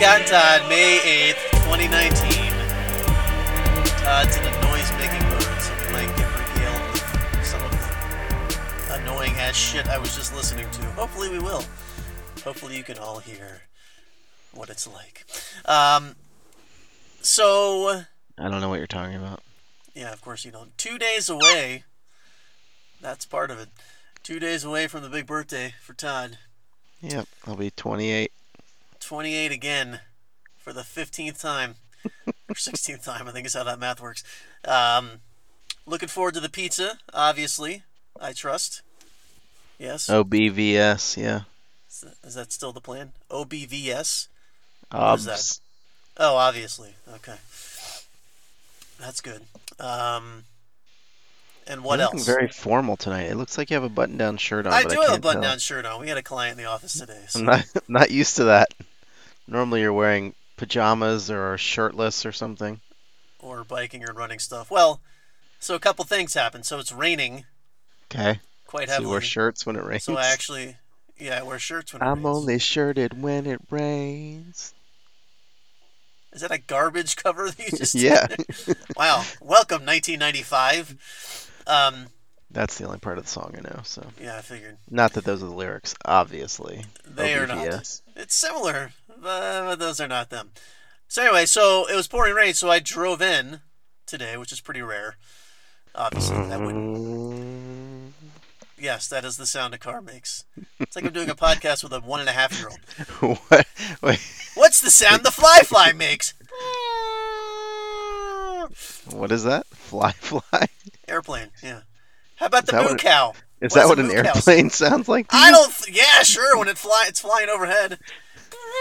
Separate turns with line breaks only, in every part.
Scott and Todd, May 8th, 2019. Todd's in a noise making mode, so we might get regaled with some of the annoying ass shit I was just listening to. Hopefully, we will. Hopefully, you can all hear what it's like. Um, so,
I don't know what you're talking about.
yeah, of course you don't. Two days away. That's part of it. Two days away from the big birthday for Todd.
Yep, I'll be 28.
28 again for the 15th time or 16th time i think is how that math works um, looking forward to the pizza obviously i trust yes
OBVS, yeah.
is, that, is that still the plan obvs
Obs.
is that? oh obviously okay that's good um, and what
You're looking
else
very formal tonight. It looks like you have a button-down shirt on.
i do
I
have a button-down shirt on we had a client in the office today so
I'm not not used to that. Normally you're wearing pajamas or shirtless or something.
or biking or running stuff well so a couple things happen. so it's raining
Okay.
quite
So you
heavily
wear shirts when it rains.
So I actually, yeah, I wear shirts when it
I'm
rains.
only shirted when it rains.
Is that a garbage cover that you just?
Yeah.
wow. Welcome, 1995. Um,
That's the only part of the song I know. So
yeah, I figured
not that those are the lyrics, obviously.
they are not. It's similar, but, but those are not them. So anyway, so it was pouring rain, so I drove in today, which is pretty rare. Obviously, that wouldn't.
Mm.
Yes, that is the sound a car makes. It's like I'm doing a podcast with a one and a half year old.
what? Wait,
What's the sound the fly fly makes?
what is that? Fly, fly.
Airplane, yeah. How about the
that
moo cow?
Is
What's
that what an airplane sounds like?
I don't. Th- yeah, sure. When it fly, it's flying overhead.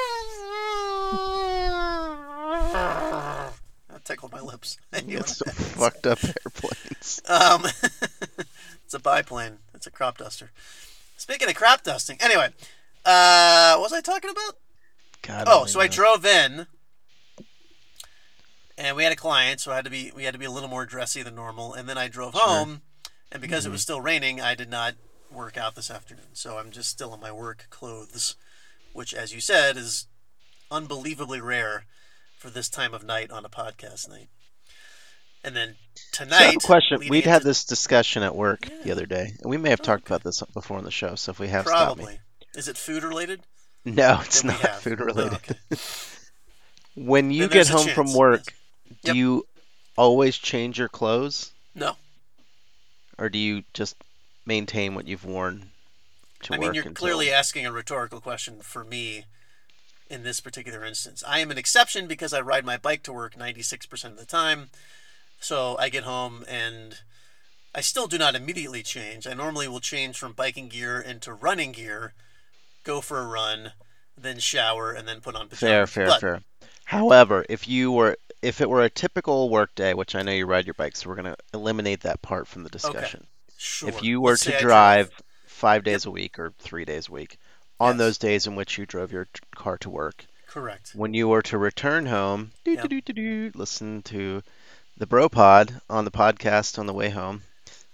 That tickled my lips. Anyway,
It's so fucked up airplanes.
um, it's a biplane. It's a crop duster. Speaking of crop dusting, anyway, uh, what was I talking about?
God
Oh,
only
so I drove in, and we had a client, so I had to be we had to be a little more dressy than normal. And then I drove
Sure.
home, and because
Mm-hmm.
it was still raining, I did not work out this afternoon. So I'm just still in my work clothes, which, as you said, is unbelievably rare for this time of night on a podcast night. And then tonight,
a question. We'd had
into-
this discussion at work
Yeah.
the other day, and we may have talked
Okay.
about this before on the show. So if we have,
probably. Is it food related?
No, it's not food
Oh,
related.
okay.
When you get home from work,
yes.
do
Yep.
you always change your clothes,
No.
or do you just maintain what you've worn to
I mean, you're
until-
clearly asking a rhetorical question for me in this particular instance. I am an exception because I ride my bike to work 96% of the time. So I get home and I still do not immediately change. I normally will change from biking gear into running gear, go for a run, then shower, and then put on
Fair,
pajamas.
fair,
But-
fair. However, if you were, if it were a typical work day, which I know you ride your bike, so we're going to eliminate that part from the discussion. Okay.
Sure.
If you were
Let's
to drive
drove.
Five days a week or three days a week, on
Yes.
those days in which you drove your t- car to work,
Correct.
when you were to return home,
Yep.
listen to the Bro Pod on the podcast on the way home.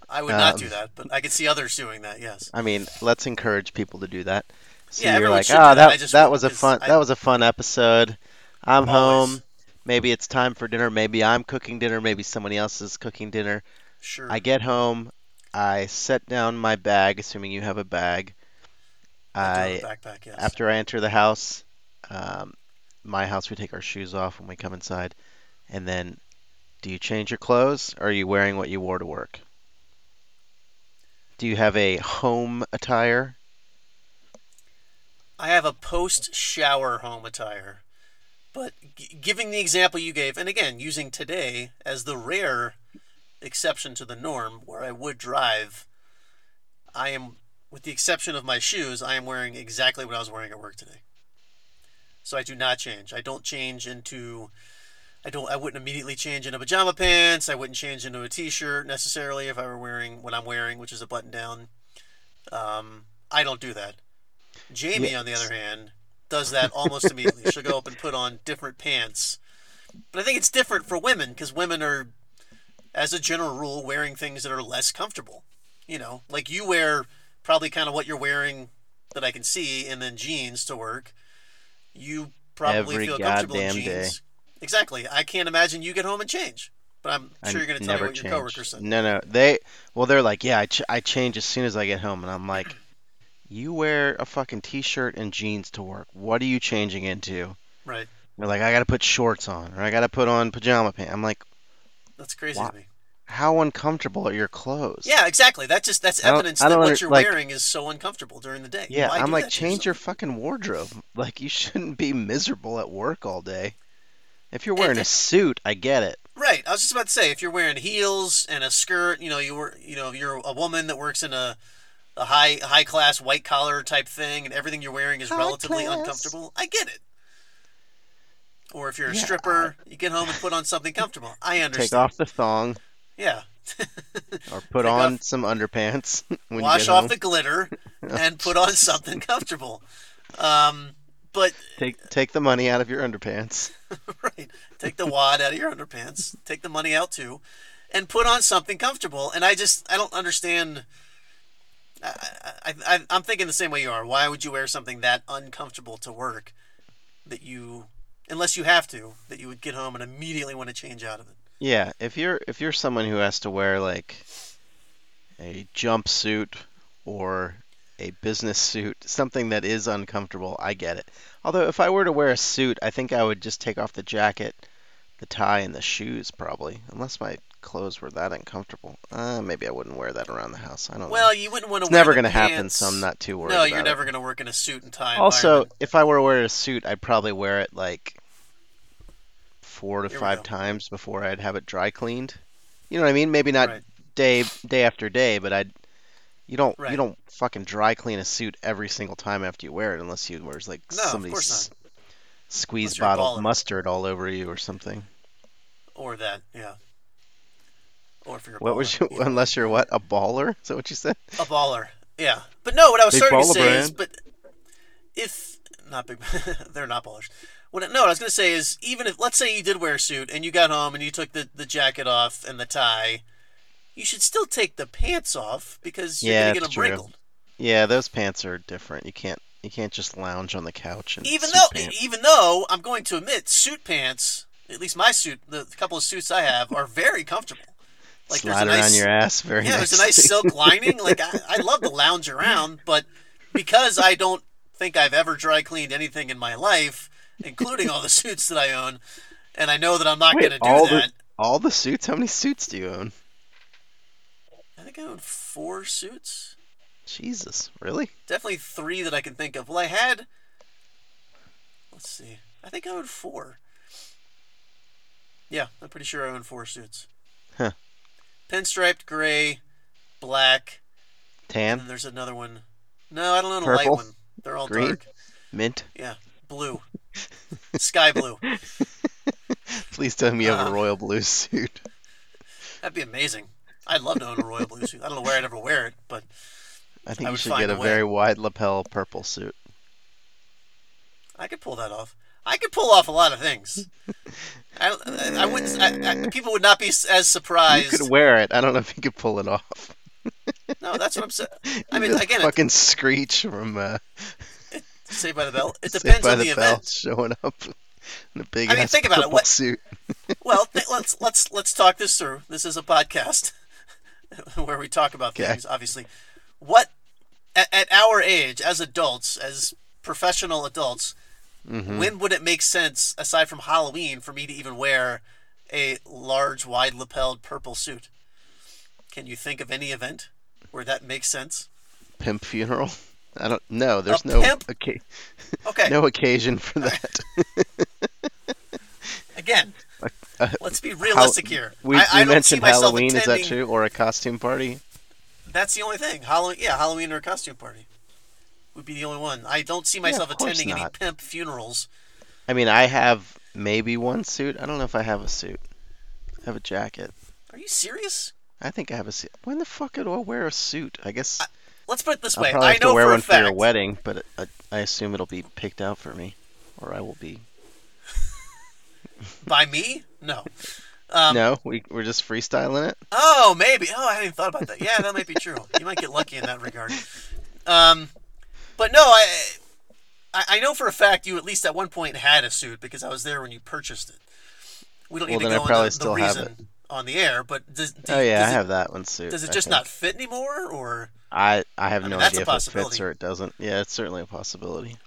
I would not
Um,
do that, but I could see others doing that, yes.
I mean, let's encourage people to do that. So
Yeah,
you're like, ah,
that.
That that was a fun
I-
that was a fun episode. I'm
Always.
home. Maybe it's time for dinner. Maybe I'm cooking dinner. Maybe somebody else is cooking dinner.
Sure.
I get home. I set down my bag, assuming you have a bag.
I
I
have a backpack, yes.
after I enter the house, um, my house, we take our shoes off when we come inside, and then, do you change your clothes, or are you wearing what you wore to work? Do you have a home attire?
I have a post shower home attire. But g- giving the example you gave, and again, using today as the rare exception to the norm where I would drive, I am, with the exception of my shoes, I am wearing exactly what I was wearing at work today. So I do not change. I don't change into. I don't. I wouldn't immediately change into pajama pants. I wouldn't change into a t-shirt necessarily if I were wearing what I'm wearing, which is a button down. Um, I don't do that. Jamie, on the other hand, does that almost immediately. She'll go up and put on different pants. But I think it's different for women because women are, as a general rule, wearing things that are less comfortable. You know, like you wear probably kind of what you're wearing that I can see, and then jeans to work. You probably
Every
feel comfortable in
goddamn day.
jeans. Exactly. I can't imagine you get home and change. But I'm
I
sure you're going to tell me what your
change.
coworkers said.
No, no, they. Well, they're like, yeah, I, ch- I change as soon as I get home, and I'm like, you wear a fucking t-shirt and jeans to work. What are you changing into?
Right.
They're like, I gotta put shorts on, or I gotta put on pajama pants. I'm like,
That's crazy to me.
how uncomfortable are your clothes?
Yeah, exactly. That just that's evidence that what you're
like-
wearing is so uncomfortable during the day.
Yeah,
Why
I'm like, change your fucking wardrobe. Like, you shouldn't be miserable at work all day. If you're
And-
wearing a suit, I get it.
Right. I was just about to say, if you're wearing heels and a skirt, you know, you were, you know, you're a woman that works in a, a high high class white collar type thing, and everything you're wearing is
High
relatively
class.
uncomfortable. I get it. Or if you're a
Yeah,
stripper, you get home and put on something comfortable. I understand.
Take off the thong
Yeah.
or put
Take
on
off-
some underpants when
Wash
you get
off
home.
the glitter and put on something comfortable. Um, but
Take take the money out of your underpants.
right, take the wad out of your underpants, take the money out too, and put on something comfortable. And I just I don't understand. I, I, I I'm thinking the same way you are. Why would you wear something that uncomfortable to work that you, unless you have to, that you would get home and immediately want to change out of it?
Yeah, if you're if you're someone who has to wear like a jumpsuit or a business suit, something that is uncomfortable, I get it. Although if I were to wear a suit, I think I would just take off the jacket, the tie, and the shoes probably, unless my clothes were that uncomfortable. Uh, maybe I wouldn't wear that around the house. I don't know.
Well, you wouldn't want to.
It's never going to happen, so I'm not too worried
No, you're never going to work in a suit and tie.
Also, if I were to wear a suit, I'd probably wear it like four to
Here
five times before I'd have it dry cleaned. You know what I mean? Maybe not
Right.
day day after day, but I'd you don't
Right.
you don't fucking dry clean a suit every single time after you wear it unless you wears like
No,
somebody's squeeze bottle mustard all over you or something.
or that, yeah. Or if you're a
What
baller,
was you
way.
unless you're what? A baller? Is that what you said?
A baller. Yeah. But no, what I was
Big
starting to say is, but if not big, they're not ballers. What no, what I was gonna say is, even if let's say you did wear a suit and you got home and you took the, the jacket off and the tie, you should still take the pants off because you're
Yeah,
gonna get them
true.
wrinkled.
Yeah, those pants are different. You can't you can't just lounge on the couch and
Even though,
pants.
even though I'm going to admit, suit pants, at least my suit, the couple of suits I have, are very comfortable. Like there's a
around
nice,
your ass very
yeah, there's a nice silk lining. Like I, I love to lounge around, but because I don't think I've ever dry cleaned anything in my life, including all the suits that I own, and I know that I'm not
Wait,
to do
all
that.
the all the suits? How many suits do you own?
I think I own four suits.
Jesus, really?
Definitely three that I can think of. Well, I had. Let's see. I think I own four. Yeah, I'm pretty sure I own four suits.
Huh.
Pinstriped gray, black, and
Tan,
then there's another one. No, I don't own a light one. They're all
Green?
dark.
mint.
Yeah, blue, sky blue.
Please tell me you have
Uh,
a royal blue suit.
That'd be amazing. I'd love to own a royal blue suit. I don't know where I'd ever wear it, but
I think
I
you should get
a
a
way.
very wide lapel purple suit.
I could pull that off. I could pull off a lot of things. I, I, I wouldn't. I, people would not be as surprised.
You could wear it. I don't know if you could pull it off.
No, that's what I'm saying. I mean, again, it,
fucking screech from uh,
Saved by the Bell. It depends
by
on the,
Bell
event.
showing up in a big
I mean, think about it, what-
suit.
Well, th- let's let's let's talk this through. This is a podcast where we talk about
Okay.
things. Obviously, what at, at our age, as adults, as professional adults,
Mhm.
when would it make sense, aside from Halloween, for me to even wear a large, wide lapelled purple suit? Can you think of any event where that makes sense?
Pimp funeral. I don't know. There's
A
no
pimp?
occa-
Okay,
no occasion for that.
again,
Uh,
let's be realistic here.
We,
I,
we
I don't see
mentioned Halloween. Is that true? Or a costume party?
That's the only thing. Halloween, yeah, Halloween or a costume party would be the only one. I don't see myself
course
attending any pimp funerals.
I mean, I have maybe one suit. I don't know if I have a suit. I have a jacket.
Are you serious?
I think I have a suit. When the fuck do I wear a suit? I guess
Let's put it this
I'll
way.
probably
I
have
know
to wear
for
one
a
for your wedding, but I, I assume it'll be picked out for me, or I will be.
By me? No. Um,
no, we we're just freestyling it.
Oh, maybe. Oh, I hadn't even thought about that. Yeah, that might be true. You might get lucky in that regard. Um, but no, I, I, I know for a fact you at least at one point had a suit because I was there when you purchased it. We don't need to
then I
go
probably
into the
still have
reason on the air, but does, do,
Oh yeah, I
it,
have that one suit.
does it just not fit anymore, or
I I have
I
no
a
idea if it fits or it doesn't. Yeah, it's certainly a possibility.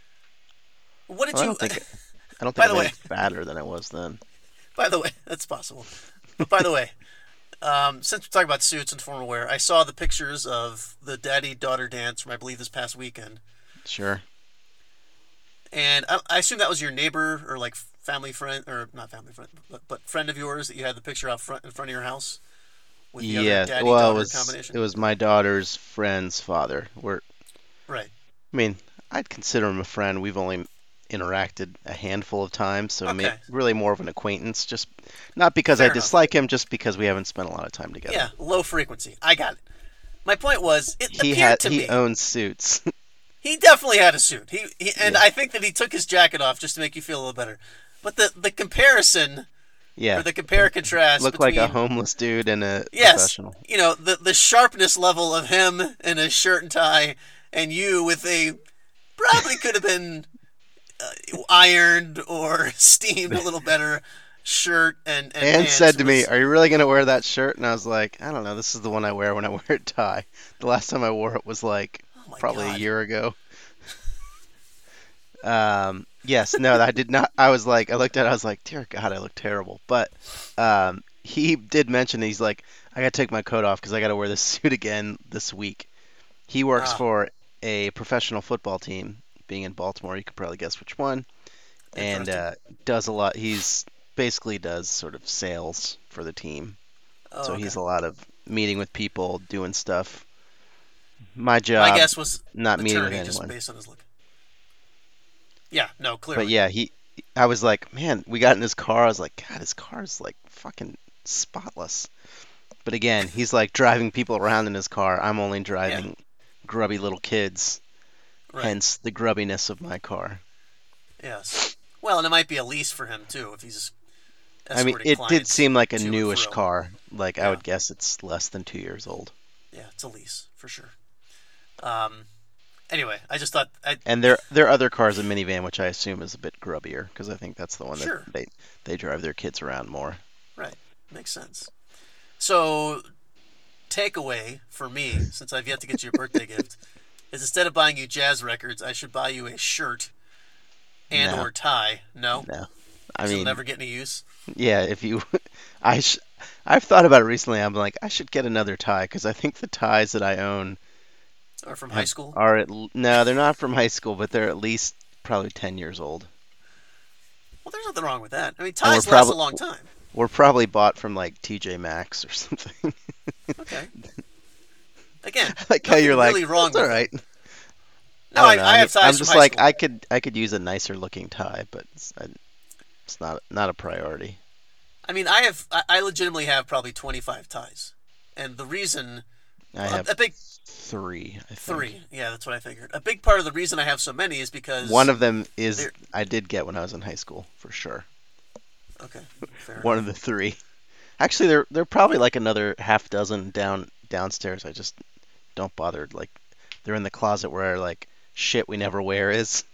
what did
Well, I don't think I don't
By
think
the way-
fatter than it was then.
By the way, that's possible. But by the way, um, since we're talking about suits and formal wear, I saw the pictures of the daddy-daughter dance from I believe this past weekend,
Sure.
and I, I assume that was your neighbor or like family friend or not family friend, but, but friend of yours that you had the picture out front in front of your house with the
Yeah.
other
Well, it was
combination.
it was my daughter's friend's father. We're
right.
I mean, I'd consider him a friend. We've only interacted a handful of times, so
Okay.
really more of an acquaintance. Just not because
Fair
I
enough.
dislike him, just because we haven't spent a lot of time together.
Yeah, low frequency. I got it. My point was, it
He
appeared
had
to
he
me
owns suits.
he definitely had a suit. He, he and
Yeah.
I think that he took his jacket off just to make you feel a little better. But the the comparison
yeah.
or the compare contrast
Looked
between
like a homeless dude and a
yes,
professional.
you know the the sharpness level of him in a shirt and tie, and you with a probably could have been uh, ironed or steamed a little better shirt and and,
And said to me, "Are you really gonna wear that shirt?" And I was like, "I don't know. This is the one I wear when I wear a tie. The last time I wore it was like
oh
probably
God.
a year ago." Um, yes, no, I did not. I was like, I looked at, it, I was like, dear God, I look terrible. But um, he did mention he's like, I gotta take my coat off because I gotta wear this suit again this week. He works
Ah.
for a professional football team, being in Baltimore. You could probably guess which one. And uh, does a lot. He's basically does sort of sales for the team.
Oh,
so
okay.
he's a lot of meeting with people, doing stuff. My job,
My guess was
not meeting with anyone.
based on his look. Yeah, no, clearly.
But yeah, he. I was like, man, we got in his car. I was like, God, his car's like fucking spotless. But again, he's like driving people around in his car. I'm only driving grubby little kids.
right.
Hence the grubbiness of my car.
Yes. Well, and it might be a lease for him too if he's.
I mean, it did seem like a newish car. Like I would guess it's less than two years old.
Yeah, it's a lease for sure. Um. Anyway, I just thought I
And their their other car is a minivan, which I assume is a bit grubbier because I think that's the one
Sure.
that they they drive their kids around more.
right makes sense. So, takeaway for me, since I've yet to get you a birthday gift, is instead of buying you jazz records, I should buy you a shirt and
No.
or tie. No,
No, I mean,
never get any use.
yeah. If you, I sh- I've thought about it recently. I'm like, I should get another tie because I think the ties that I own
Or from high school.
are at no, they're not from high school, but they're at least probably ten years old.
Well, there's nothing wrong with that. I mean, ties last a long time.
We're probably bought from like TJ Maxx or something.
Okay. Again,
I like how you're like,
really wrong
it's all
with it. No,
I,
I,
know.
I have ties.
I'm just like
school.
I could I could use a nicer looking tie, but it's, it's not not a priority.
I mean, I have, I, I legitimately have probably 25 ties, and the reason,
I
a-
have
a big
three. I think.
three, yeah, that's what I figured. A big part of the reason I have so many is because
One of them is
They're-
I did get when I was in high school for sure.
okay, fair
One
enough.
of the three. Actually, there there are probably like another half dozen down downstairs. I just don't bother. Like they're in the closet where like shit we never wear is.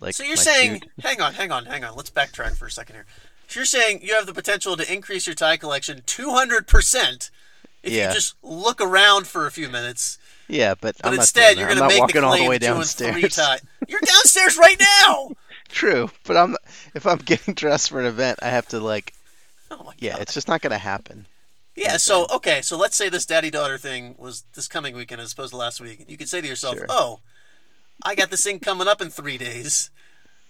Like
so you're saying,
suit.
hang on, hang on, hang on. Let's backtrack for a second here. So you're saying you have the potential to increase your tie collection 200 percent if
Yeah.
you just look around for a few minutes.
Yeah, but,
But instead, you're going to make the
all
claim
the way downstairs.
You're downstairs right now.
True, but I'm if I'm getting dressed for an event, I have to like
Oh my
yeah, it's just not gonna happen.
Yeah, so uh, okay, so let's say this daddy daughter thing was this coming weekend as opposed to last week. You could say to yourself,
Sure.
"Oh, I got this thing coming up in three days.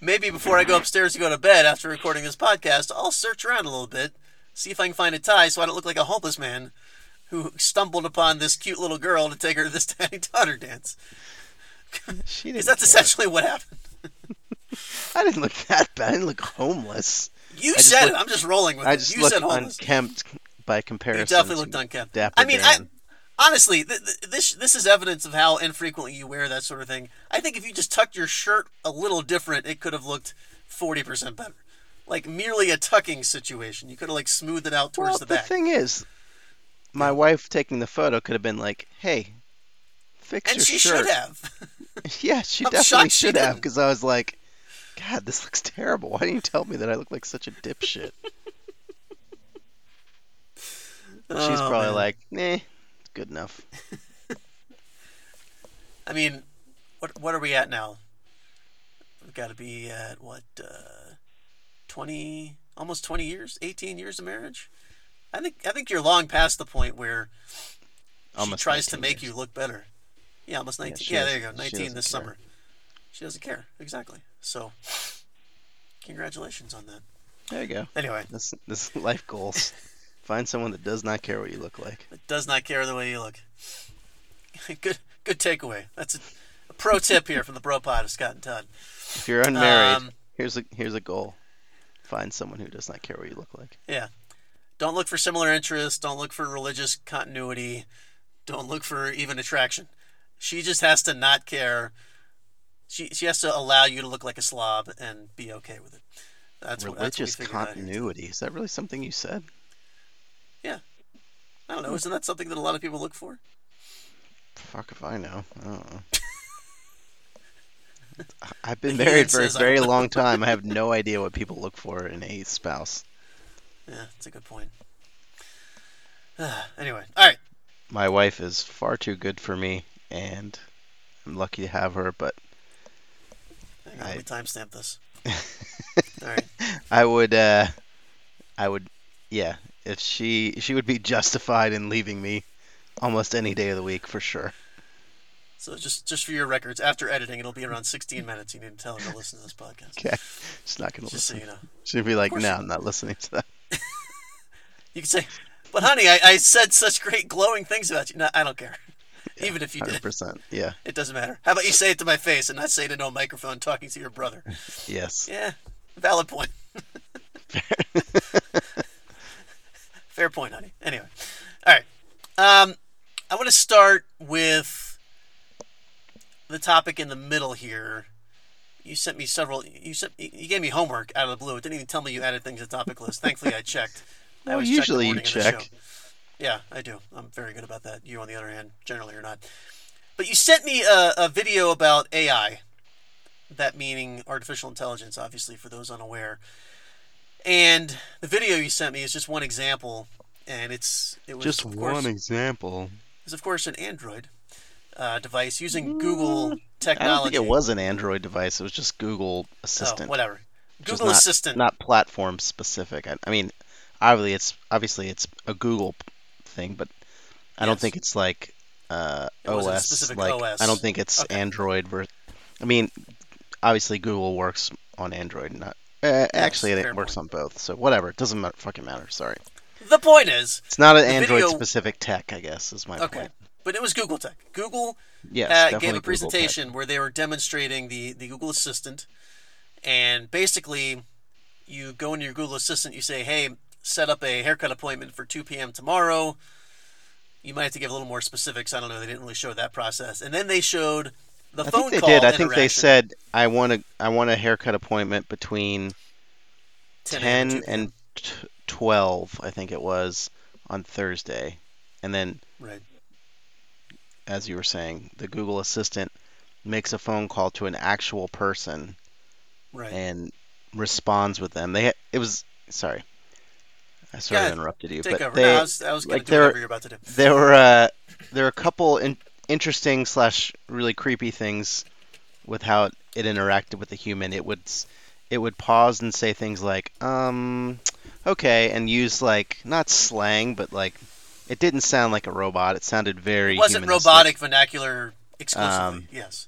Maybe before I go upstairs to go to bed after recording this podcast, I'll search around a little bit, see if I can find a tie, so I don't look like a homeless man who stumbled upon this cute little girl to take her to this daddy daughter dance." Because that's
care.
essentially what happened.
I didn't look that bad. I didn't look homeless.
You
just
said
looked-
it. I'm just rolling with
I
it.
just
You
looked
said homeless.
unkempt by comparison.
You
definitely
looked unkempt. I mean, I, honestly, th- th- this this is evidence of how infrequently you wear that sort of thing. I think if you just tucked your shirt a little different, it could have looked forty percent better. Like merely a tucking situation, you could have like smoothed it out towards
well,
the
the
back.
thing is, my wife taking the photo could have been like, "Hey, fix
and
your
she should have.
yeah, she
I'm
definitely
shocked she
should have because I was like, God, this looks terrible. Why didn't you tell me that I look like such a dipshit? But she's
Oh,
probably
man.
like, nah, it's good enough.
I mean, what what are we at now? We've got to be at what, uh, twenty, almost twenty years, eighteen years of marriage. I think I think you're long past the point where
Almost
she tries to
19
make
years.
you look better. Yeah, almost nineteen.
she
Yeah, there you go, nineteen this
care.
summer. She doesn't care exactly. So, congratulations on that.
There you go.
Anyway,
This this life goals. Find someone that does not care what you look like.
it does not care the way you look. good good takeaway. That's a, a pro tip here from the Bro Pod of Scott and Todd.
If you're unmarried,
Um,
here's a here's a goal. Find someone who does not care what you look like.
Yeah. Don't look for similar interests. Don't look for religious continuity. Don't look for even attraction. She just has to not care. She she has to allow you to look like a slob and be okay with it. That's what, that's what
Religious
figured out here.
continuity. Is that really something you said? Yeah.
I don't know. Hmm. Isn't that something that a lot of people look for?
Fuck if I know. I don't know. I- I've been married for a very long time. I have no idea what people look for in a spouse.
Yeah, that's a good point. anyway, all right.
My wife is far too good for me, and I'm lucky to have her. But
Hang on, let me timestamp this. All right.
I would, uh, I would, yeah. If she she would be justified in leaving me almost any day of the week for sure.
So just just for your records, after editing, it'll be around 16 minutes. You need to tell her to listen to this podcast.
Okay, she's not gonna
Just so you know.
She'd be like, "No, I'm not listening to that."
You can say, but honey, I, I said such great glowing things about you. No, I don't care. Even if you
Hundred
did,
percent. Yeah.
it doesn't matter. How about you say it to my face and not say it into a microphone talking to your brother?
Yes.
Yeah, valid point. Fair point, honey. Anyway, all right. Um, I want to start with the topic in the middle here. You sent me several. You sent. You gave me homework out of the blue. It didn't even tell me you added things to the topic list. Thankfully, I checked. I
Well, usually you check.
Yeah, I do. I'm very good about that. You, on the other hand, generally are not. But you sent me a, a video about AI. That meaning artificial intelligence, obviously, for those unaware. And the video you sent me is just one example, and it's it was
Just
of
one example.
is of course an Android uh, device using Google technology.
I don't think it was an Android device. It was just Google
Oh,
Assistant.
whatever. Google
not,
Assistant.
Not platform specific. I, I mean, obviously it's obviously it's a Google thing, but I don't think it's like uh,
It
OS.
specific
like
OS.
I don't think it's
Okay.
Android. Ver- I mean, obviously Google works on Android, not. Uh, actually, it works
point.
on both. So whatever. It doesn't ma- fucking matter. Sorry.
the point is,
It's not an Android
video-
specific tech. I guess is my
okay,
point.
But it was Google Tech. Google
Yes,
uh, gave a presentation where they were demonstrating the, the Google Assistant, and basically, you go into your Google Assistant, you say, "Hey, set up a haircut appointment for 2 p.m. tomorrow." You might have to give a little more specifics. I don't know. They didn't really show that process, and then they showed the
I
phone
think they did. I think they said I want a I want a haircut appointment between
10
10 and t- 12, I think it was, on Thursday. And then,
right.
As you were saying, the Google Assistant makes a phone call to an actual person
Right.
and responds with them. They it was sorry, I sort
Yeah,
of interrupted you, but
over.
they
no, I was, I was
like,
to do you're about to do.
there were uh, there were a couple in- interesting slash really creepy things with how it, it interacted with the human. It would it would pause and say things like um okay and use like not slang but like it didn't sound like a robot. It sounded very
It wasn't
humanistic.
robotic vernacular exclusively.
Um,
yes.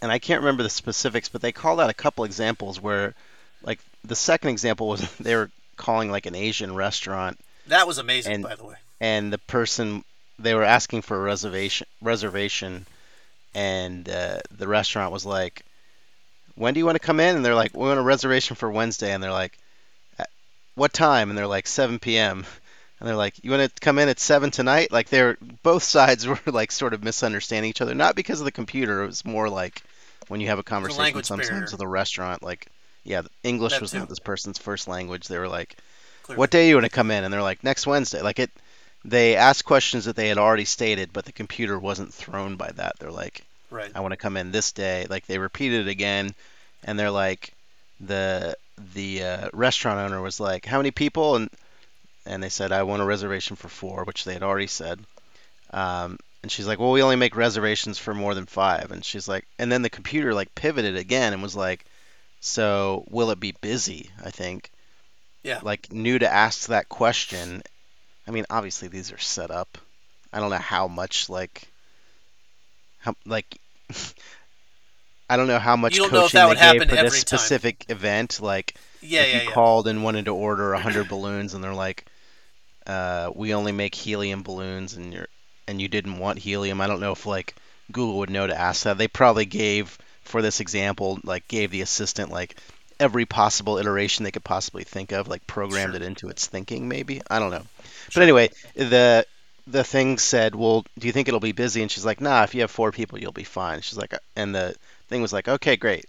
and I can't remember the specifics, but they called out a couple examples where, like, the second example was they were calling like an Asian restaurant,
That was amazing,
and-
by the way.
and the person they were asking for a reservation reservation, and uh, the restaurant was like, "When do you want to come in?" And they're like, "We want a reservation for Wednesday," and they're like, "What time?" And they're like, "7 p.m." And they're like, "You want to come in at seven tonight?" Like they're both sides were like sort of misunderstanding each other, not because of the computer. It was more like when you have a conversation
language
sometimes
barrier.
with a restaurant, like yeah, English
That
was
too.
not this person's first language. They were like,
Clearly.
"What day do you want to come in?" And they're like, "Next Wednesday." Like it, they asked questions that they had already stated, but the computer wasn't thrown by that. They're like,
Right.
"I want to come in this day." Like they repeated it again, and they're like, the the uh, restaurant owner was like, "How many people?" and and they said, "I want a reservation for four, which they had already said. Um, and she's like, "Well, we only make reservations for more than five. And she's like, and then the computer like pivoted again and was like, "So will it be busy?" I think.
Yeah.
Like knew to ask that question. I mean, obviously these are set up. I don't know how much like how like I don't know how much
You don't know if
coaching
that
they
would
gave
happen
for this
time.
specific event. Like
Yeah,
if
yeah,
you
yeah.
called and wanted to order 100 balloons and they're like uh, we only make helium balloons and you're and you didn't want helium. I don't know if like google would know to ask that. They probably gave for this example like gave the assistant like every possible iteration they could possibly think of like programmed
Sure.
it into its thinking maybe. I don't know. But anyway the the thing said well do you think it'll be busy? And she's like nah if you have four people you'll be fine. She's like and the thing was like okay great.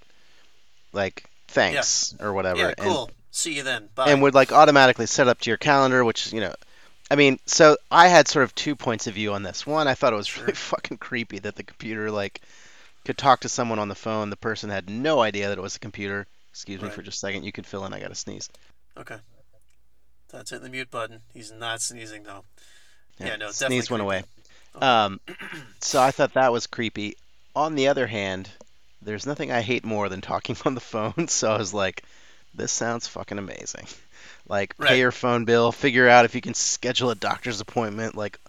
Like thanks or whatever.
Yeah,
And-
cool. See you then. Bye.
and would like automatically set up to your calendar, which you know, I mean, so I had sort of two points of view on this. One, I thought it was really fucking creepy that the computer like could talk to someone on the phone. The person had no idea that it was a computer. Excuse me for just a second. You can fill in. I got to sneeze.
okay. That's hitting the mute button. He's not sneezing though. Yeah, no,
sneeze went
creepy.
away. Um, so I thought that was creepy. On the other hand, there's nothing I hate more than talking on the phone. So I was like, this sounds fucking amazing. Like,
Right.
pay your phone bill, figure out if you can schedule a doctor's appointment, like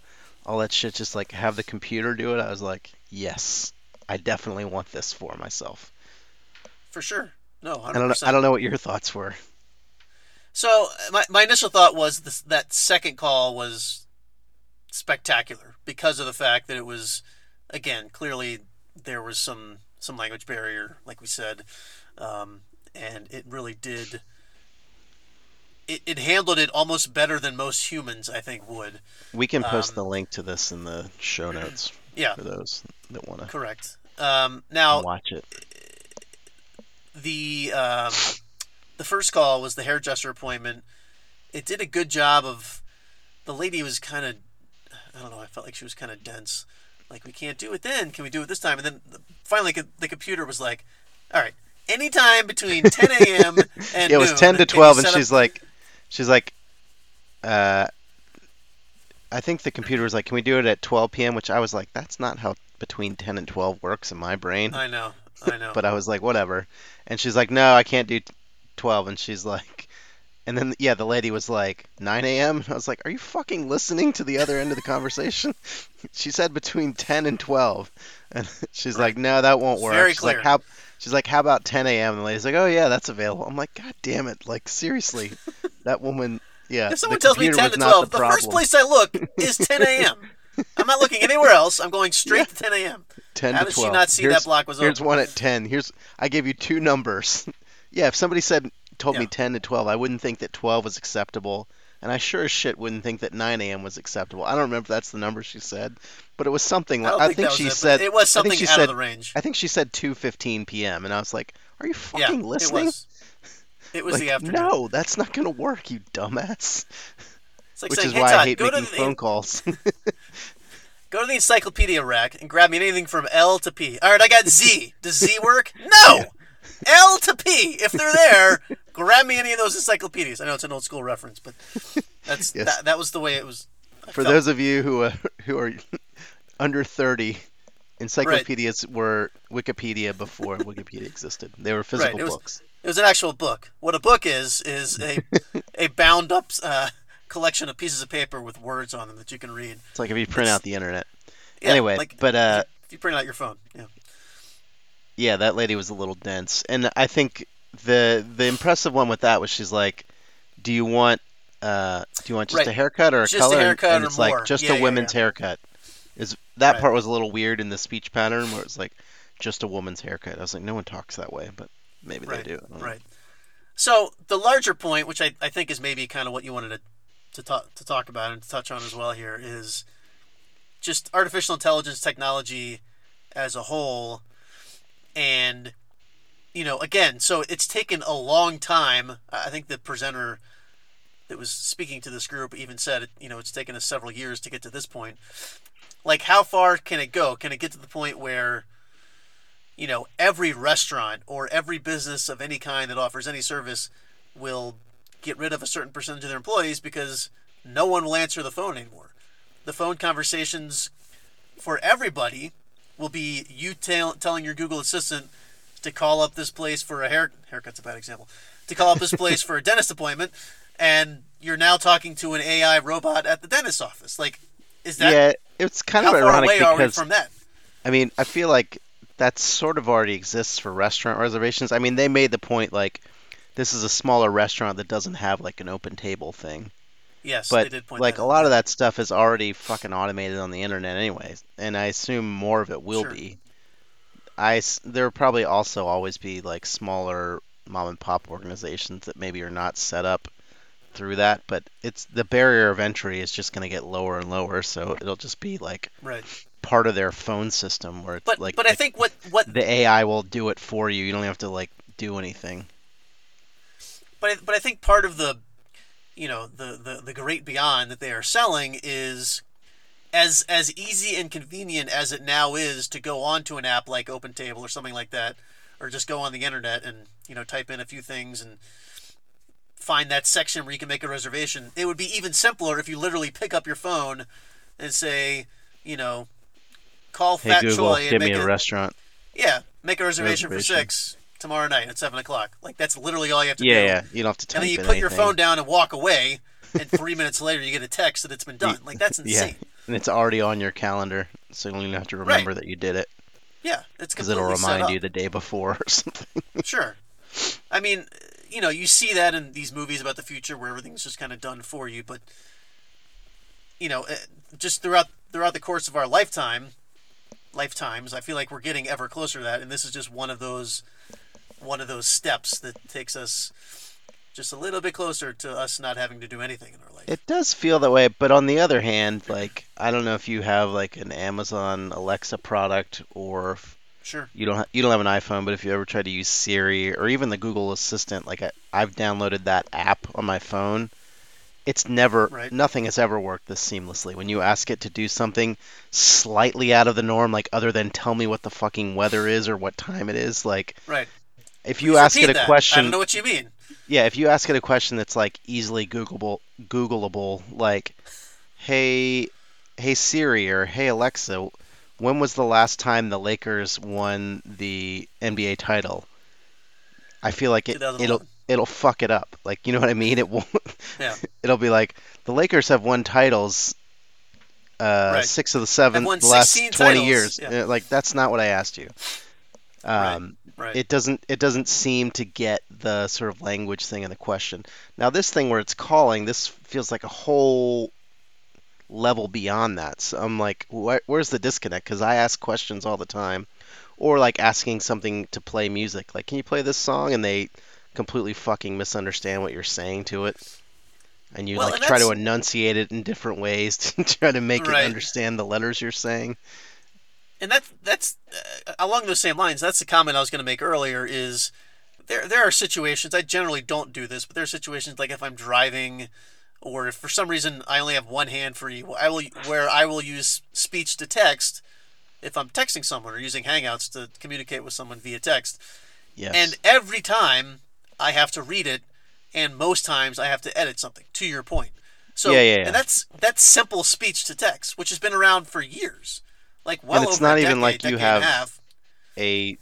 all that shit. Just like have the computer do it. I was like, yes, I definitely want this for myself.
For sure. No, 100%.
I don't know. I don't know what your thoughts were.
So my, my initial thought was this, that second call was spectacular because of the fact that it was, again, clearly there was some some language barrier, like we said, um, and it really did. It, it handled it almost better than most humans, I think, would.
We can post
Um,
the link to this in the show notes
Yeah,
for those that want to
correct. Um, now,
watch it.
the um, the first call was the hairdresser appointment. It did a good job of the lady was kind of I don't know. I felt like she was kind of dense. Like we can't do it then. Can we do it this time? And then finally, the computer was like, "All right, anytime between 10 a.m. and
Yeah, it was
noon,
10 to
can
12 and
set up-
she's like she's like uh I think the computer was like can we do it at 12 p.m. which I was like that's not how between 10 and 12 works in my brain
I know, I know.
but I was like whatever and she's like no I can't do 12 and she's like and then yeah the lady was like 9 a.m. and I was like are you fucking listening to the other end of the conversation she said between 10 and 12 and she's like no that won't work
very
she's like
clear.
how She's like, "How about 10 a.m.?" And the lady's like, "Oh yeah, that's available." I'm like, "God damn it! Like seriously, that woman." Yeah.
if someone tells me 10
was
to
not
12,
the,
the, first place I look is 10 a.m. I'm not looking anywhere else. I'm going straight to 10 a.m.
10
How
to
did she
12.
not see
here's,
that block was over?
Here's
open?
one at 10. Here's I gave you two numbers. yeah, if somebody said told me 10 to 12, I wouldn't think that 12 was acceptable, and I sure as shit wouldn't think that 9 a.m. was acceptable. I don't remember if that's the number she said, but it was something
I
like I
think,
think she
it,
said
it was
I
something
think she
out
said
of the range.
I think she said 2:15 p.m. and I was like, "Are you
yeah,
fucking listening?"
it was. It was
Like,
the afternoon.
No, that's not going to work, you dumbass.
It's like
Which
saying,
is
hey,
why
Todd,
I hate making
the,
phone calls.
Go to the encyclopedia rack and grab me anything from L to P. All right, I got Z. Does Z work? No. L to P. If they're there, grab me any of those encyclopedias. I know it's an old school reference, but that's
Yes.
that, that was the way it was. I
For
felt.
those of you who are, who are under 30, encyclopedias were Wikipedia before Wikipedia existed. They were physical
was-
books.
It was an actual book. What a book is is a a bound up uh, collection of pieces of paper with words on them that you can read.
It's like if you print
It's-
out the internet.
Yeah,
anyway,
like
but uh,
if you print out your phone, yeah.
yeah, that lady was a little dense, and I think the the impressive one with that was she's like, "Do you want uh, do you want just
Right.
a haircut or a
Just a
color?" And-
haircut
and
or
it's
more.
like just
Yeah,
a
yeah.
haircut. Is that
Right.
part was a little weird in the speech pattern where it's like just a woman's haircut. I was like, no one talks that way, but maybe
Right,
they do.
Right. So the larger point, which I, I think is maybe kind of what you wanted to to talk to talk about and to touch on as well here, is just artificial intelligence technology as a whole, and you know, again, so it's taken a long time. I I think the presenter that was speaking to this group even said, you know, it's taken us several years to get to this point. Like, how far can it go? Can it get to the point where you know, every restaurant or every business of any kind that offers any service will get rid of a certain percentage of their employees because no one will answer the phone anymore. The phone conversations for everybody will be you tell, telling your Google Assistant to call up this place for a hair haircut's a bad example to call up this place for a dentist appointment, and you're now talking to an AI robot at the dentist's office. Like, is that
yeah, it's kind of
far
ironic
away are we
because
from that?
I mean, I feel like that sort of already exists for restaurant reservations. I mean, they made the point like this is a smaller restaurant that doesn't have like an open table thing.
Yes, they
But
did point
like a lot of that stuff is already fucking automated on the internet anyways, and I assume more of it will
Sure.
be. I there will probably also always be like smaller mom and pop organizations that maybe are not set up through that, but it's the barrier of entry is just going to get lower and lower, so it'll just be like
right.
Part of their phone system where it's
But
like
but I think what what
the AI will do it for you. You don't have to like do anything.
but I, but I think part of the you know the, the the great beyond that they are selling is as as easy and convenient as it now is to go onto an app like OpenTable or something like that, or just go on the internet and you know type in a few things and find that section where you can make a reservation. It would be even simpler if you literally pick up your phone and say, you know, call
Hey
Fat
Google,
Troy and
give
make
me a
a
restaurant.
yeah, make a reservation,
Reservation.
for six tomorrow night at seven o'clock. Like that's literally all you have to
Yeah,
do.
yeah. You don't have to
and then you put your phone down and walk away, and three minutes later you get a text that it's been done. Like that's
Yeah,
insane.
and it's already on your calendar, so you don't have to remember that you did it
Yeah, it's
because it'll remind you the day before or something.
Sure. I mean, you know, you see that in these movies about the future where everything's just kind of done for you, but you know, eh, just throughout throughout the course of our lifetime, lifetimes, I feel like we're getting ever closer to that, and this is just one of those one of those steps that takes us just a little bit closer to us not having to do anything in our life.
It does feel that way, but on the other hand, like I don't know if you have like an Amazon Alexa product or
Sure.
you don't ha- you don't have an iPhone, but if you ever try to use Siri or even the Google Assistant, like I, I've downloaded that app on my phone. It's never
Right.
nothing has ever worked this seamlessly. When you ask it to do something slightly out of the norm, like other than tell me what the fucking weather is or what time it is, like
Right.
if you
Please
ask it a
that. I don't know what you mean.
yeah, if you ask it a question that's like easily Googleable, Googleable, like, hey, hey Siri or hey Alexa, when was the last time the Lakers won the NBA title? I feel like it, it'll
2011.
It'll fuck it up. Like, you know what I mean? It won't.
Yeah.
it'll be like the Lakers have won titles. Uh,
Right.
six of the seven the last twenty
titles,
years.
yeah.
Uh, Like that's not what I asked you.
Right.
Um,
Right.
it doesn't it doesn't seem to get the sort of language thing in the question. Now this thing where it's calling, this feels like a whole level beyond that. So I'm like, wh- where's the disconnect? Because I ask questions all the time, or like asking something to play music, like, can you play this song? And they completely fucking misunderstand what you're saying to it. And you
Well,
like
and
try to enunciate it in different ways to try to make
Right.
it understand the letters you're saying.
and that's that's uh, along those same lines. That's the comment I was going to make earlier. Is there there are situations I generally don't do this, but there are situations like if I'm driving, or if for some reason I only have one hand free, I will where I will use speech to text if I'm texting someone or using Hangouts to communicate with someone via text.
Yes.
And every time I have to read it, and most times I have to edit something. To your point. So
Yeah, yeah, yeah.
and that's that's simple speech to text, which has been around for years. Like well
And it's not even
decade,
like you
decade and a
have- a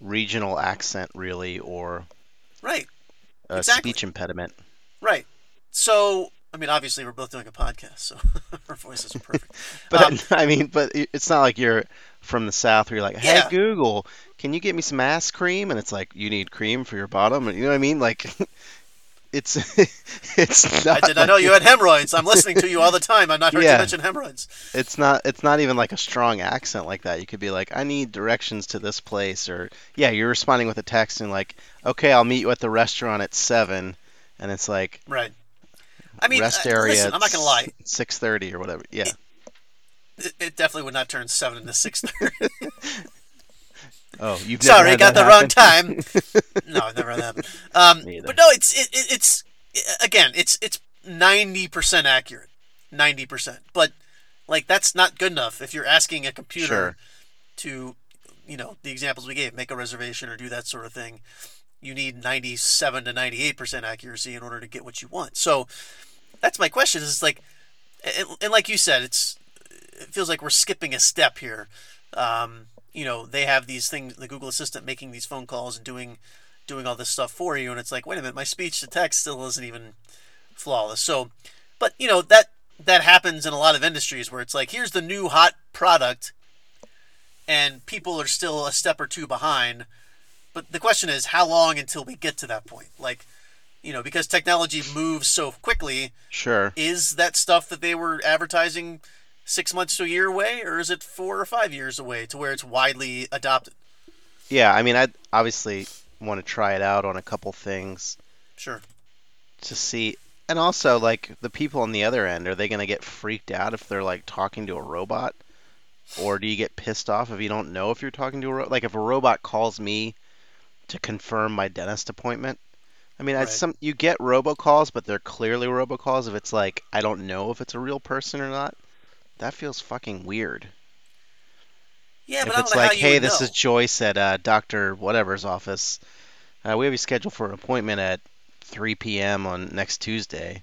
regional accent really or
Right,
a
Exactly.
speech impediment.
right. So I mean, obviously we're both doing a podcast, so our voices are perfect.
But
Um,
I mean, but it's not like you're from the south where you're like, "Hey
Yeah.
Google, can you get me some ass cream?" And it's like, "You need cream for your bottom." You know what I mean? Like, it's it's Not I
did not know you had hemorrhoids. I'm listening to you all the time. I've not heard
Yeah.
you mention hemorrhoids.
It's not. It's not even like a strong accent like that. You could be like, "I need directions to this place," or yeah, you're responding with a text and like, "Okay, I'll meet you at the restaurant at 7. and it's like
Right. I mean,
rest
uh,
area.
listen, I'm not gonna lie.
Six thirty or whatever. Yeah.
It, it definitely would not turn seven into six thirty.
Oh, you've
Sorry, got the wrong time. no, I've never had that. Um, but no, it's it, it, it's again, it's it's ninety percent accurate, ninety percent. But like that's not good enough if you're asking a computer
Sure.
to you know the examples we gave, make a reservation or do that sort of thing, you need 97 to 98 percent accuracy in order to get what you want. So that's my question. Is like, and, and like you said, it's it feels like we're skipping a step here. Um, you know, they have these things, the Google Assistant making these phone calls and doing doing all this stuff for you, and it's like, wait a minute, my speech to text still isn't even flawless. So, but you know that that happens in a lot of industries where it's like, here's the new hot product, and people are still a step or two behind. But the question is, how long until we get to that point? Like, you know, because technology moves so quickly.
Sure.
Is that stuff that they were advertising six months to a year away, or is it four or five years away to where it's widely adopted?
Yeah, I mean, I obviously want to try it out on a couple things
Sure.
to see, and also like the people on the other end, are they going to get freaked out if they're like talking to a robot, or do you get pissed off if you don't know if you're talking to a robot? Like if a robot calls me to confirm my dentist appointment. I mean, I some you get robocalls, but they're clearly robocalls. If it's like I don't know if it's a real person or not, that feels fucking weird.
Yeah, but
if
I don't
it's like, hey, this
know.
is Joyce at uh, Doctor Whatever's office. Uh, we have you scheduled for an appointment at 3 p.m. on next Tuesday,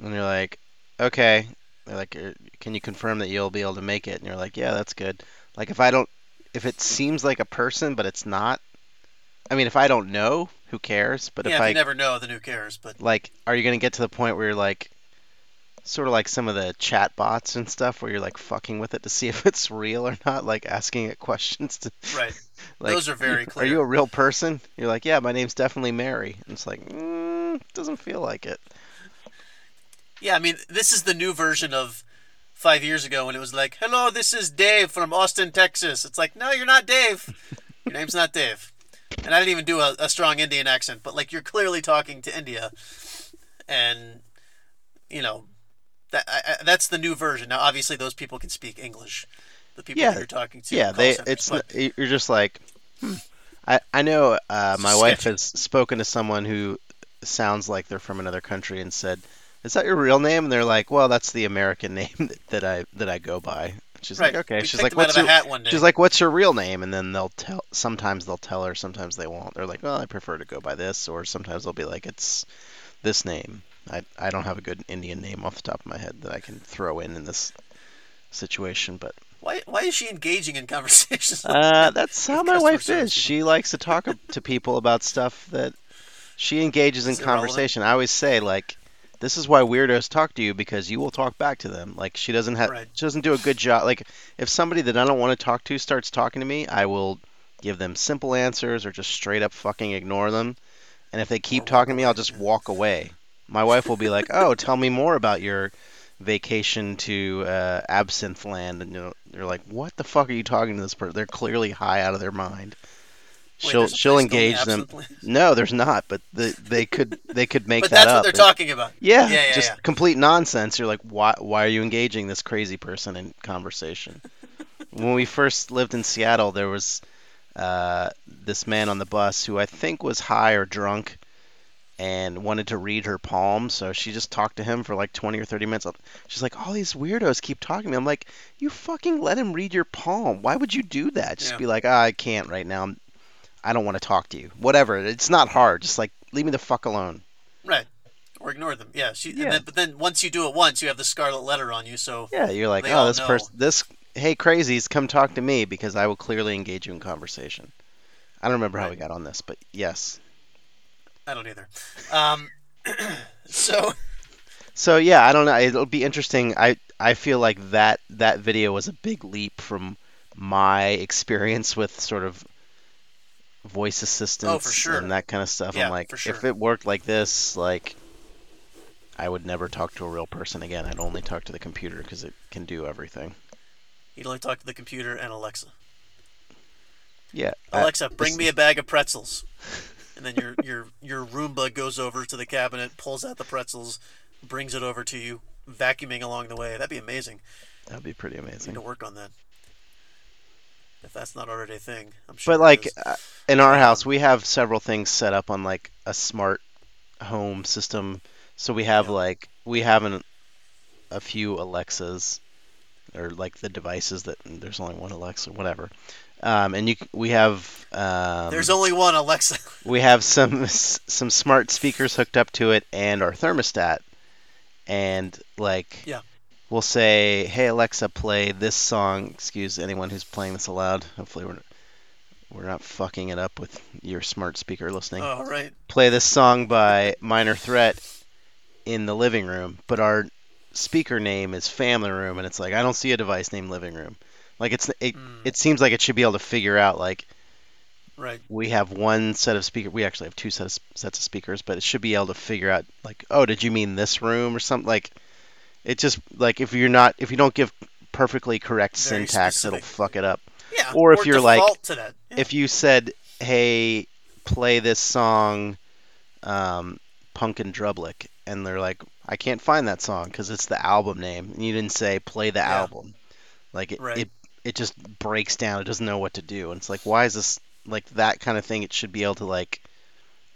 and you're like, okay. They're like, "Uh, can you confirm that you'll be able to make it? And you're like, yeah, that's good. Like if I don't, if it seems like a person but it's not, I mean, if I don't know, who cares? But
yeah,
if
if
I
never know, then who cares? But
like, are you gonna get to the point where you're like, sort of like some of the chat bots and stuff, where you're like fucking with it to see if it's real or not, like asking it questions to
right,
like,
those are very clear.
Are you a real person? You're like, yeah, my name's definitely Mary. And it's like, mm, doesn't feel like it.
Yeah, I mean, this is the new version of five years ago when it was like, "Hello, this is Dave from Austin, Texas." It's like, no, you're not Dave. Your name's not Dave. And I didn't even do a, a strong Indian accent, but like you're clearly talking to India, and you know that I, that's the new version. Now, obviously, those people can speak English. The people
Yeah.
that you're talking to,
yeah, they.
Centers,
it's
but...
you're just like, hmm. I I know. Uh, my wife has spoken to someone who sounds like they're from another country and said, "Is that your real name?" And they're like, "Well, that's the American name that, that I that I go by." She's
right.
like, "Okay."
We
She's like, "What's your?"
hat one day.
She's like, "What's your real name?" And then they'll tell. Sometimes they'll tell her. Sometimes they won't. They're like, "Well, I prefer to go by this," or sometimes they'll be like, "It's this name." I I don't have a good Indian name off the top of my head that I can throw in in this situation, but
why, why is she engaging in conversations? like
uh, that's how my wife is. She likes to talk to people about stuff that she engages in conversation. I always say like. This is why weirdos talk to you because you will talk back to them. Like she doesn't have,
Right.
she doesn't do a good job. Like if somebody that I don't want to talk to starts talking to me, I will give them simple answers or just straight up fucking ignore them. And if they keep
Or
talking to me, I'll just walk away. My wife will be like, "Oh, tell me more about your vacation to uh, Absinthe Land," and you know, you're like, "What the fuck are you talking to this person? They're clearly high out of their mind."
Wait,
she'll she'll engage them.
Land?
No, there's not, but the, they could they could make
But
that
that's
up.
what they're
and-
talking about.
yeah,
Yeah, yeah,
just
yeah.
complete nonsense. You're like, why why are you engaging this crazy person in conversation? when we first lived in Seattle, there was uh, this man on the bus who I think was high or drunk and wanted to read her palm, so she just talked to him for like 20 or 30 minutes. She's like, all these weirdos keep talking to me. I'm like, you fucking let him read your palm. Why would you do that? Just
Yeah.
be like, ah, I can't right now. I'm, I don't want to talk to you. Whatever. It's not hard. Just like, leave me the fuck alone.
Right. Or ignore them. Yeah. She,
Yeah.
then, but then once you do it once, you have the scarlet letter on you. So
Yeah, you're like, oh, this person, this, hey, crazies, come talk to me because I will clearly engage you in conversation. I don't remember how we got on this, but yes.
I don't either. Um, so
So yeah, I don't know. It'll be interesting. I I feel like that that video was a big leap from my experience with sort of voice assistants
Oh, sure.
and that kind of stuff.
Yeah,
I'm like,
sure.
if it worked like this, like I would never talk to a real person again. I'd only talk to the computer because it can do everything.
you'd only talk to the computer and Alexa.
Yeah. I-
Alexa, bring
this-
me a bag of pretzels. And then your your your Roomba goes over to the cabinet, pulls out the pretzels, brings it over to you, vacuuming along the way. That'd be amazing.
that'd be pretty amazing.
We need
amazing.
to work on that. If that's not already a thing, I'm sure.
But like uh, in our
Um,
house, we have several things set up on like a smart home system. So we have
Yeah.
like we have an, a few Alexas or like the devices that there's only one Alexa, whatever. Um, and you we have um,
There's only one Alexa.
we have some some smart speakers hooked up to it and our thermostat and like
Yeah.
we'll say hey alexa play this song excuse anyone who's playing this aloud hopefully we're we're not fucking it up with your smart speaker listening
oh, right.
play this song by minor threat in the living room but our speaker name is family room and it's like i don't see a device named living room like it's it,
Mm,
it seems like it should be able to figure out like
right.
we have one set of speaker we actually have two sets sets of speakers but it should be able to figure out like oh did you mean this room or something like it just like if you're not if you don't give perfectly correct
Very
syntax
specific.
it'll fuck it up
Yeah.
Or if you're like-.
Yeah.
if you said hey play this song um, punk and Drublic and they're like i can't find that song because it's the album name and you didn't say play the
Yeah.
album like it,
Right.
it it just breaks down it doesn't know what to do and it's like why is this like that kind of thing it should be able to like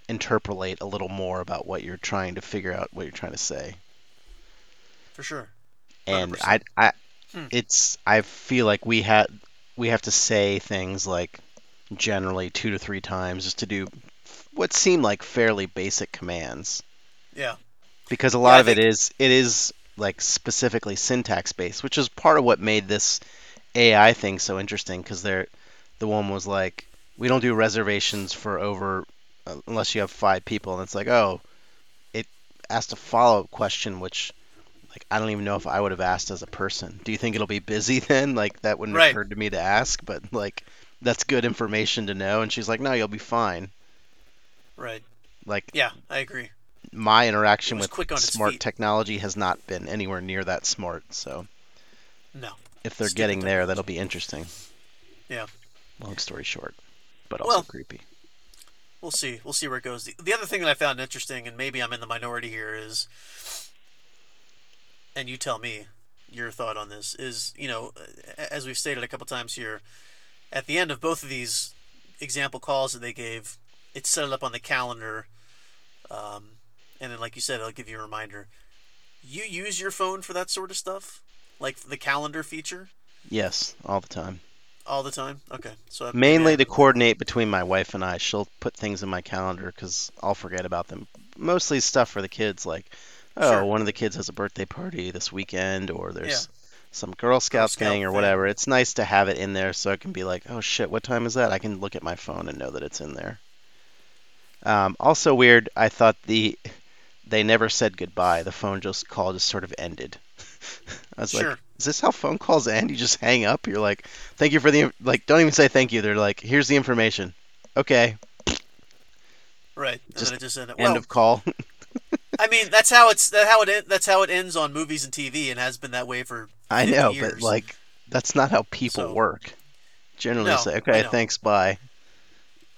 interpolate a little more about what you're trying to figure out what you're trying to say
for sure.
and
100%.
I, I
Hmm.
it's I feel like we had we have to say things like generally two to three times just to do what seem like fairly basic commands
Yeah.
because a lot
I
of it
think-
is it is like specifically syntax based which is part of what made this AI thing so interesting because they're the one was like we don't do reservations for over uh, unless you have five people and it's like oh it asked a follow-up question which like I don't even know if I would have asked as a person. Do you think it'll be busy then? Like that wouldn't
Right.
have occurred to me to ask, but like that's good information to know. And she's like, no, you'll be fine.
Right.
Like
Yeah, I agree.
my interaction with smart technology has not been anywhere near that smart. So
No.
If they're getting there, that'll be interesting.
Yeah.
Long story short, but also
Well-
creepy.
We'll see. We'll see where it goes. The, the other thing that I found interesting, and maybe I'm in the minority here, is, and you tell me your thought on this, is, you know, as we've stated a couple times here, at the end of both of these example calls that they gave, it's set it up on the calendar. Um, and then, like you said, it'll give you a reminder. You use your phone for that sort of stuff? Like the calendar feature?
Yes, all the time.
All the time? Okay. So maybe I
Mainly to coordinate between my wife and I. She'll put things in my calendar because I'll forget about them. Mostly stuff for the kids, like, oh,
Sure.
one of the kids has a birthday party this weekend, or there's
Yeah.
some Girl Scout
Scout
thing or
thing.
whatever. It's nice to have it in there so I can be like, oh shit, what time is that? I can look at my phone and know that it's in there. Um, also weird, I thought the they never said goodbye. The phone just call just sort of ended. I was
Sure.
like, is this how phone calls end? You just hang up. You're like, thank you for the like. Don't even say thank you. They're like, here's the information. Okay,
Right.
Just
just
end
Well,
of call.
I mean, that's how it's that how it that's how it ends on movies and TV, and has been that way for.
I know,
years.
but like, that's not how people
So-
work. Generally,
No,
say, okay, thanks, bye.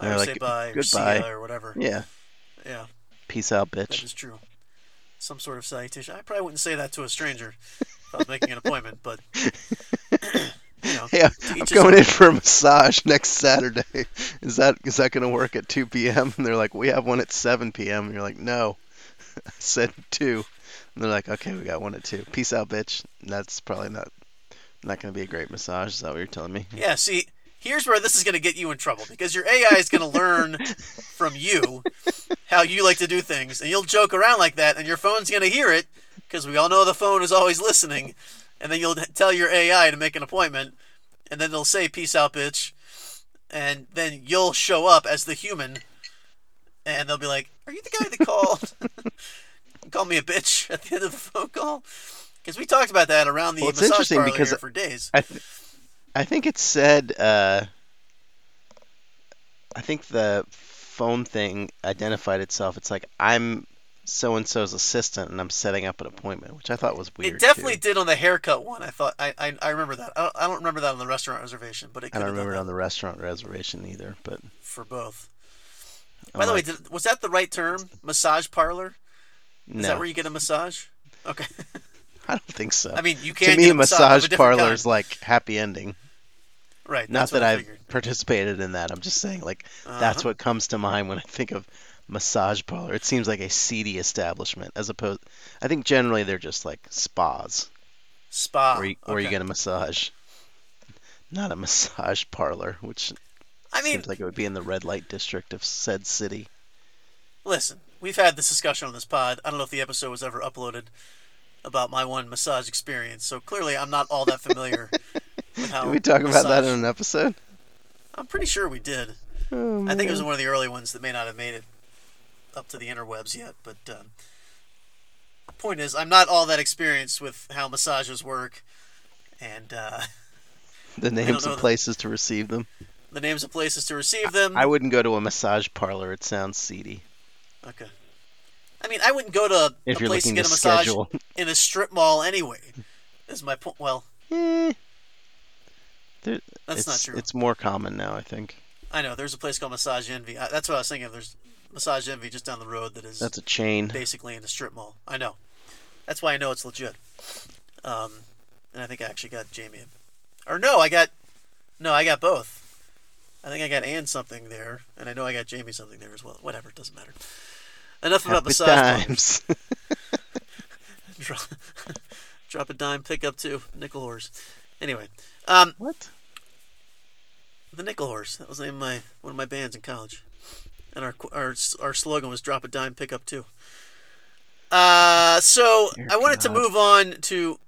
They're
would
like,
say bye or
"Goodbye."
see ya or whatever.
Yeah,
Yeah,
peace out, bitch.
is true. Some sort of salutation. I probably wouldn't say that to a stranger if I was making an appointment, but you know,
Hey, I'm
to each
I'm
his
going
own.
in for a massage next Saturday. Is that is that going to work at 2 p.m.? And they're like, we have one at 7 p.m. And you're like, no, I said 2. And they're like, okay, we got one at 2. Peace out, bitch. And that's probably not not going to be a great massage. Is that what you're telling me?
Yeah, see, here's where this is going to get you in trouble because your AI is going to learn from you how you like to do things, and you'll joke around like that, and your phone's going to hear it because we all know the phone is always listening, and then you'll tell your AI to make an appointment, and then they'll say "peace out, bitch," and then you'll show up as the human, and they'll be like, "Are you the guy that called? Call me a bitch at the end of the phone call." Because we talked about that around the
Well, it's
massage
interesting
parlor
because
for days.
I th- I think it said uh, I think the phone thing identified itself. It's like I'm so and so's assistant and I'm setting up an appointment, which I thought was weird.
It definitely
too.
did on the haircut one. I thought I I, I remember that. I don't, I don't remember that on the restaurant reservation, but it
I don't remember it on the restaurant reservation either, but
for both.
I'm
By the
like,
way, did, was that the right term? Massage parlor? Is
no,
that where you get a massage? Okay.
I don't think so.
I mean, you can
to me,
get
a
massage,
massage
of a different
parlor is like happy ending.
Right.
Not that I've
figured.
participated in that. I'm just saying, like, that's
Uh-huh.
what comes to mind when I think of massage parlor. It seems like a seedy establishment, as opposed. I think generally they're just like spas,
spa.
where you, where you get a massage. not a massage parlor, which
I mean,
seems like it would be in the red light district of said city.
listen, we've had this discussion on this pod. I don't know if the episode was ever uploaded about my one massage experience. So clearly, I'm not all that familiar.
Did we talk about that in an episode?
I'm pretty sure we did.
Oh,
I think it was one of the early ones that may not have made it up to the interwebs yet. But um, point is, I'm not all that experienced with how massages work, and uh,
the names of
the-
places to receive them.
the names of places to receive them.
I wouldn't go to a massage parlor. It sounds seedy.
Okay. I mean, I wouldn't go to
If
a place to get a massage
schedule.
in a strip mall anyway. Is my point? Well,
Eh, there-
that's
it's,
not true.
It's more common now, I think.
I know there's a place called Massage Envy. I, that's what I was thinking. of. There's Massage Envy just down the road that is
That's a chain.
basically in a strip mall. I know. That's why I know it's legit. Um, and I think I actually got Jamie, or no, I got no, I got both. I think I got Ann something there, and I know I got Jamie something there as well. Whatever, it doesn't matter. Enough about
Happy
massage
times.
drop, drop a dime, pick up two nickel horse. Anyway, um,
what?
the nickel horse. That was the name of my one of my bands in college, and our our our slogan was drop a dime, pick up two. Uh, so
Dear
I wanted to move on to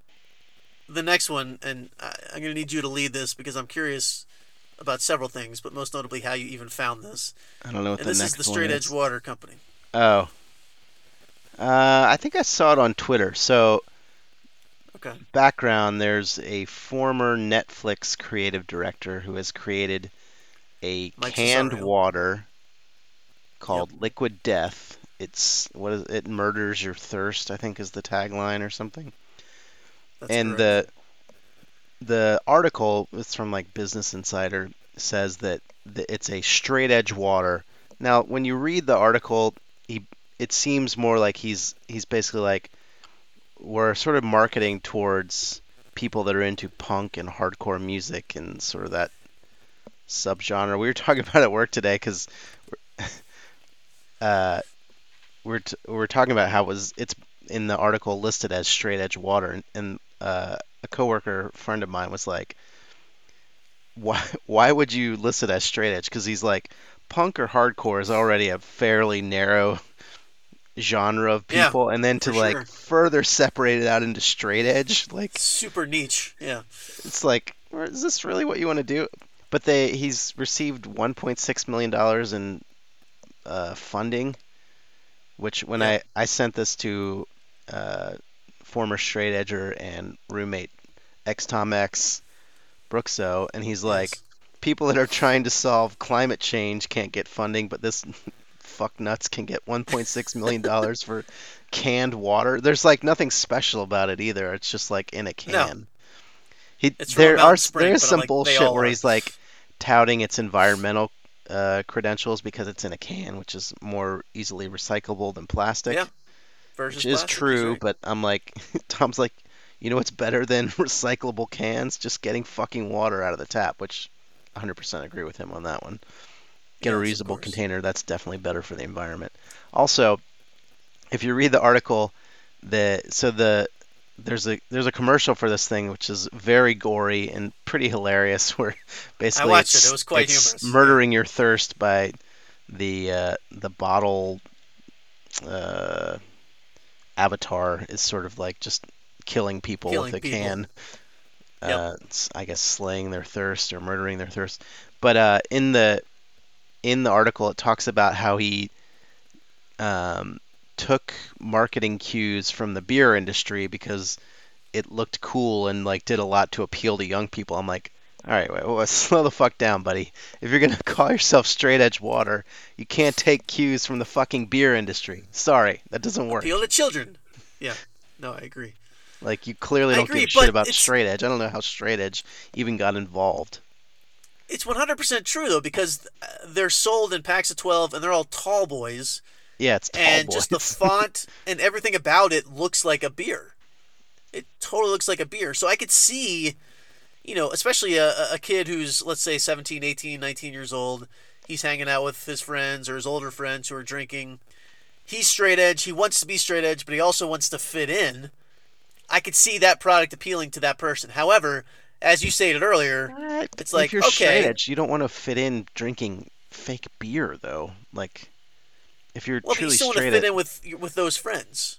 the next one, and I, I'm going to need you to lead this because I'm curious about several things, but most notably how you even found this.
I don't know what
And
the
this
next
is the Straight. Edge Water Company.
Oh. Uh, I think I saw it on Twitter. So,
Okay.
background there's a former Netflix creative director who has created a
Mike
canned
Cessario.
water called Liquid Death. It's what is it murders your thirst, I think is the tagline or something.
That's
and
correct.
the the article it's from like Business Insider says that the, it's a straight edge water. Now, when you read the article, he it seems more like he's he's basically like we're sort of marketing towards people that are into punk and hardcore music and sort of that subgenre. We were talking about at work today because uh, we're t- we're talking about how it was it's in the article listed as straight edge water, and, and uh, a coworker friend of mine was like, "Why why would you list it as straight edge?" Because he's like, punk or hardcore is already a fairly narrow genre of
Yeah,
people, and then to like
sure.
further separate it out into straight edge, like
super niche. Yeah.
it's like, is this really what you want to do? But they he's received 1.6 million dollars in uh, funding, which when
Yeah.
I I sent this to uh, former straight edger and roommate ex Tom X Brookso, and he's like,
Yes.
people that are trying to solve climate change can't get funding, but this fuck nuts can get 1.6 million dollars for canned water. There's like nothing special about it either. It's just like in a
No.
can. He,
It's
there are
spring,
there is some
like,
bullshit where
are.
he's like touting its environmental uh, credentials because it's in a can, which is more easily recyclable than plastic,
Yeah, Versus
which is true.
right.
But I'm like, Tom's like, you know what's better than recyclable cans? Just getting fucking water out of the tap, which 100% agree with him on that one. Get a
Yes, of
reusable container. That's definitely better for the environment. Also, if you read the article, the so the there's a there's a commercial for this thing which is very gory and pretty hilarious. Where basically
watched it.
it's,
It was quite
it's
humorous.
murdering your thirst by the uh, the bottle uh, avatar is sort of like just killing people
Killing
with a
people.
can.
Yep.
Uh, it's, I guess slaying their thirst or murdering their thirst. But uh, in the in the article, it talks about how he um, took marketing cues from the beer industry because it looked cool and like did a lot to appeal to young people. I'm like, all right, wait, wait, slow the fuck down, buddy. If you're gonna call yourself straight edge water, you can't take cues from the fucking beer industry. Sorry, that doesn't work.
appeal to children. Yeah. No, I agree.
Like you clearly
I
don't
agree,
give a shit about straight edge. I don't know how straight edge even got involved.
It's 100% true though because uh, they're sold in packs of 12 and they're all tall boys
Yeah, it's tall
and
boys.
just the font and everything about it looks like a beer. It totally looks like a beer. So I could see, you know, especially a, a kid who's let's say 17, 18, 19 years old, he's hanging out with his friends or his older friends who are drinking. He's straight edge. He wants to be straight edge, but he also wants to fit in. I could see that product appealing to that person. However, as you stated earlier,
What?
It's like,
if you're straight
okay.
edge, you don't want to fit in drinking fake beer though. Like, if you're
well, but you
truly
still want to fit
edge,
in with with those friends.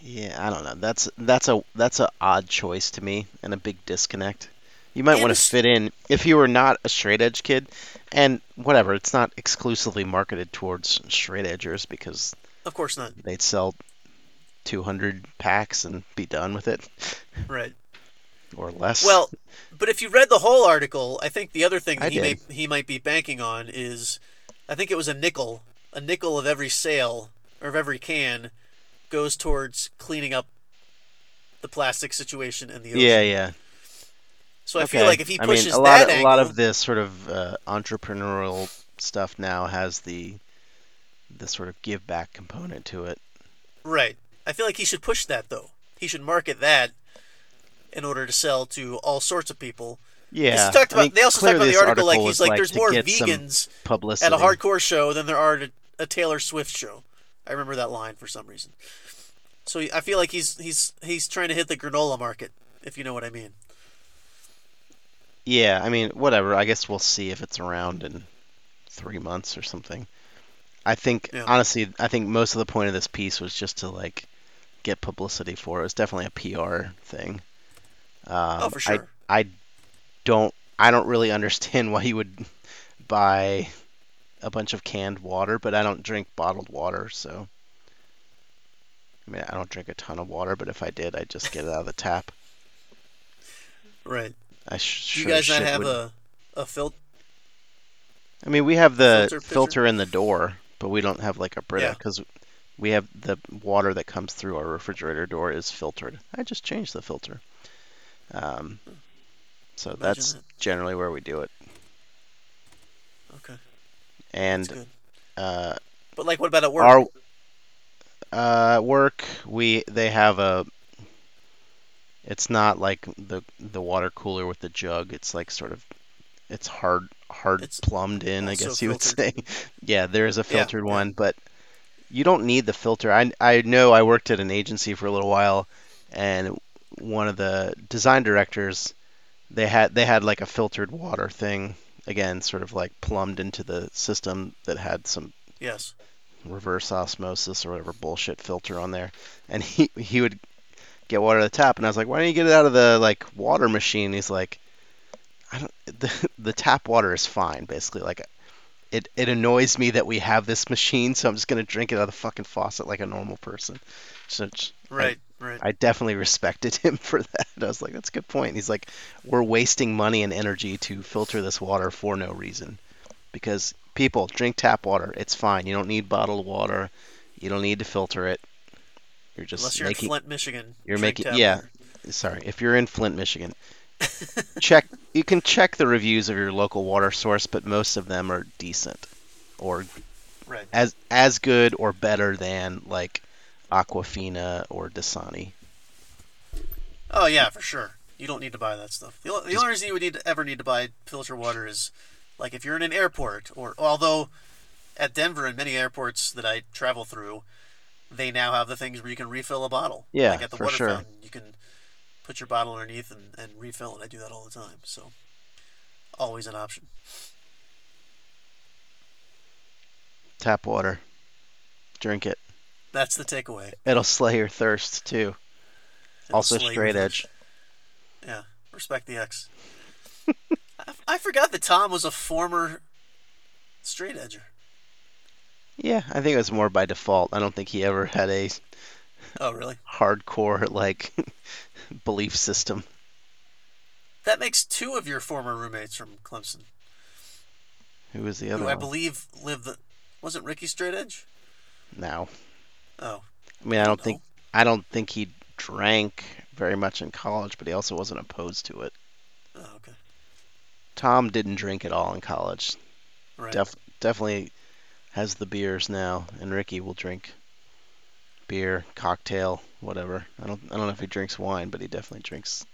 yeah, I don't know. That's that's a that's a odd choice to me and a big disconnect. You might
And
want to fit in if you were not a straight edge kid, and whatever. It's not exclusively marketed towards straight edgers because
Of course not.
they'd sell 200 packs and be done with it
Right.
Or less.
Well, but if you read the whole article, I think the other thing
I
that he may he might be banking on is, I think it was a nickel, a nickel of every sale or of every can, goes towards cleaning up the plastic situation in the ocean.
yeah, yeah.
So I
Okay.
feel like if he
I
pushes
mean, a lot
that
of,
angle,
a lot of this sort of uh, entrepreneurial stuff now has the the sort of give back component to it.
right? I feel like he should push that though. He should market that in order to sell to all sorts of people.
Yeah.
Talked
I
about,
mean,
they also talked about the
this
article like he's
was
like, there's more vegans at a hardcore show than there are at a Taylor Swift show. I remember that line for some reason. So I feel like he's he's he's trying to hit the granola market, if you know what I mean.
Yeah, I mean, whatever. I guess we'll see if it's around in three months or something. I think,
Yeah.
honestly, I think most of the point of this piece was just to like get publicity for it. It was definitely a PR thing. Um,
oh, for sure.
I, I don't, I don't really understand why you would buy a bunch of canned water, but I don't drink bottled water, so. I mean, I don't drink a ton of water, but if I did, I'd just get it out of the tap.
right.
I sh-
Do you
sure
guys not have
would-
a a filter?
I mean, we have the
filter
filter, in the door, but we don't have like a Brita
Yeah.
because we have the water that comes through our refrigerator door is filtered. I just changed the filter. Um, so
Imagine
that's
that.
generally where we do it.
Okay,
And uh,
But like, what about at work?
our uh, work, we they have a. It's not like the the water cooler with the jug. It's like sort of, it's hard hard
It's
plumbed in. I guess you would say. Yeah, there is a filtered
yeah.
one, but you don't need the filter. I I know I worked at an agency for a little while, and one of the design directors, they had they had like a filtered water thing. Again, sort of like plumbed into the system that had some
yes.
reverse osmosis or whatever bullshit filter on there, and he he would get water out of the tap, and I was like, why don't you get it out of the like water machine? He's like, I don't. The the tap water is fine, basically. Like, it it annoys me that we have this machine, so I'm just gonna drink it out of the fucking faucet like a normal person. So
Right. Right.
I definitely respected him for that. I was like, that's a good point. He's like, we're wasting money and energy to filter this water for no reason. Because people drink tap water. It's fine. You don't need bottled water. You don't need to filter it. You're just
Unless you're
making.
in Flint, Michigan.
you're making- yeah.
water.
Sorry, if you're in Flint, Michigan, check. You can check the reviews of your local water source, but most of them are decent, or
Right.
as as good or better than like Aquafina or Dasani.
Oh yeah, for sure. You don't need to buy that stuff. The, the only reason you would need to, ever need to buy filter water is like if you're in an airport, or although at Denver and many airports that I travel through, they now have the things where you can refill a bottle.
Yeah,
like at the
for
water
sure.
fountain, you can put your bottle underneath and, and refill it. I do that all the time, so always an option.
Tap water. Drink it.
That's the takeaway.
It'll slay your thirst too.
It'll
Also straight edge.
Yeah, respect the X. I, I forgot that Tom was a former straight edger.
Yeah, I think it was more by default. I don't think he ever had a
Oh, really?
hardcore like belief system.
That makes two of your former roommates from Clemson,
Who was the other
who I
one?
believe lived the. Wasn't Ricky straight edge?
No.
Oh,
I mean, I don't
no.
think oh. I don't think he drank very much in college, but he also wasn't opposed to it.
Oh, okay.
Tom didn't drink at all in college.
Right.
Def- definitely has the beers now, and Ricky will drink beer, cocktail, whatever. I don't I don't know if he drinks wine, but he definitely drinks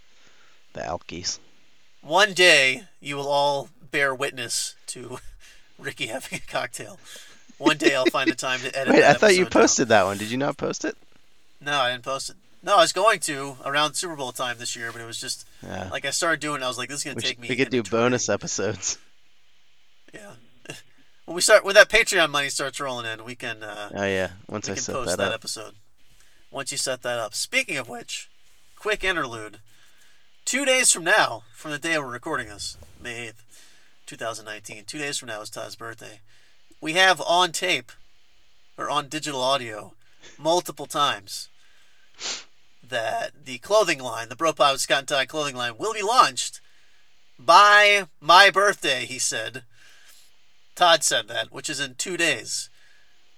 the alkies.
One day you will all bear witness to Ricky having a cocktail. One day I'll find a time to edit.
Wait, I thought you
down.
posted that one. Did you not post it?
No, I didn't post it. No, I was going to around Super Bowl time this year, but it was just
Yeah.
like I started doing. it, I was like, this is gonna
we,
take
should-
me.
we could do bonus
eternity.
episodes.
Yeah. when we start when that Patreon money starts rolling in, we can uh,
Oh yeah. Once
we
I
can
set
post
that,
that,
up.
episode. Once you set that up. Speaking of which, quick interlude. Two days from now, from the day we're recording this, May eighth, two thousand nineteen. Two days from now is Todd's birthday. We have on tape or on digital audio multiple times that the clothing line, the Bropod Scott and Todd clothing line, will be launched by my birthday, he said. Todd said that, which is in two days.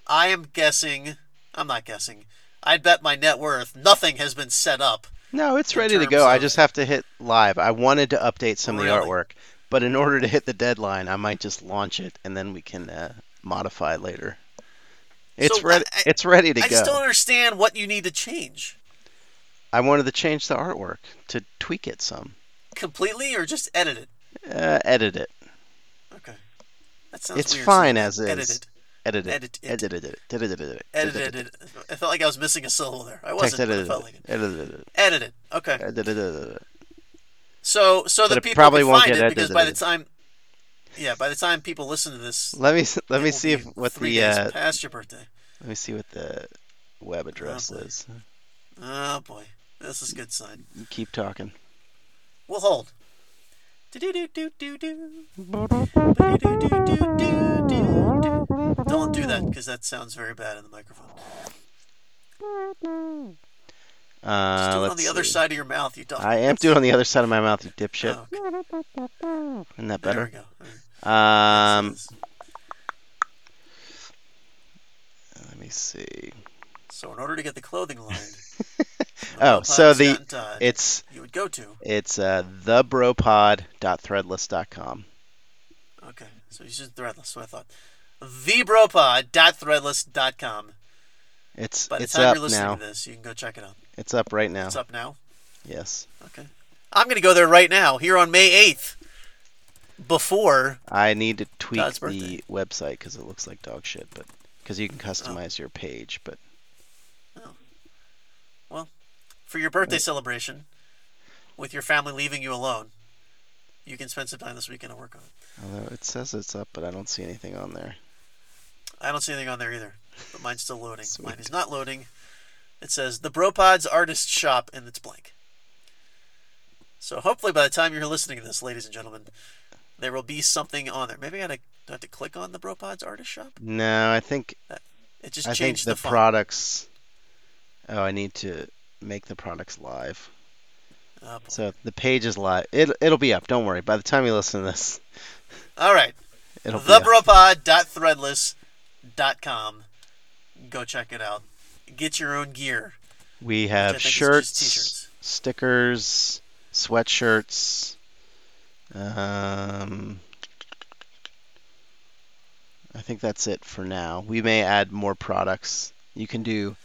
I am guessing, I'm not guessing, I'd bet my net worth nothing has been set up.
No, it's ready to go. I just have to hit live. I wanted to update some of the artwork, but in order to hit the deadline, I might just launch it and then we can uh, modify later. It's
So,
ready.
I-
it's ready to
I
go.
just don't understand what you need to change.
I wanted to change the artwork to tweak it some,
Completely or just edit it?
uh, edit it,
Okay. That sounds
It's
weird,
fine
saying
as is.
it.
edit it,
Edit it.
edit it, edit it, edit it,
Edited it. I felt like I was missing a syllable there. I wasn't, but it
edit
felt
it,
like it.
edit it,
Edit it. Okay.
it.
So so that people
probably
can
won't
find
get
it because by the time Yeah, by the time people listen to this
Let me let me see if what the uh,
past your birthday.
let me see what the web address
boy.
is.
Oh boy. This is a good sign.
Keep talking.
We'll hold. Don't do that because that sounds very bad in the microphone. Just
Uh,
do it
let's
on the other
see.
side of your mouth, you don't.
I am doing it on the other side of my mouth, you dipshit.
Oh, okay.
Isn't that
There we
better?
go.
Um, let me see.
So in order to get the clothing line,
Oh, so the
Todd,
it's
you would go to.
it's uh, thebropod.threadless.com.
Okay, so you should threadless. So I thought thebropod.threadless.com.
It's
By the
it's
time
up
you're listening
now.
to this, you can go check it out.
It's up right now.
It's up now.
Yes,
Okay, I'm gonna go there right now here on May 8th. Before
I need to tweak
Todd's
the
birthday.
website because it looks like dog shit, but because you can oh. customize your page, but oh.
well, for your birthday celebration, with your family leaving you alone, you can spend some time this weekend and work on it.
although it says it's up, but I don't see anything on there.
I don't see anything on there either, but mine's still loading. Mine
Sweet.
is not loading. It says the Bropods Artist Shop and it's blank. So hopefully by the time you're listening to this, ladies and gentlemen, there will be something on there. Maybe I gotta have to click on the Bropods Artist Shop.
No, I think uh,
It just
I
changed
the,
the,
products. Oh, I need to make the products live.
Oh.
So the page is live. It it'll be up. Don't worry. By the time you listen to this,
All right,
it'll
thebropod.threadless.com. Go check it out. Get your own gear.
We have
think is just
shirts, stickers, sweatshirts. Um, I think that's it for now. We may add more products. You can do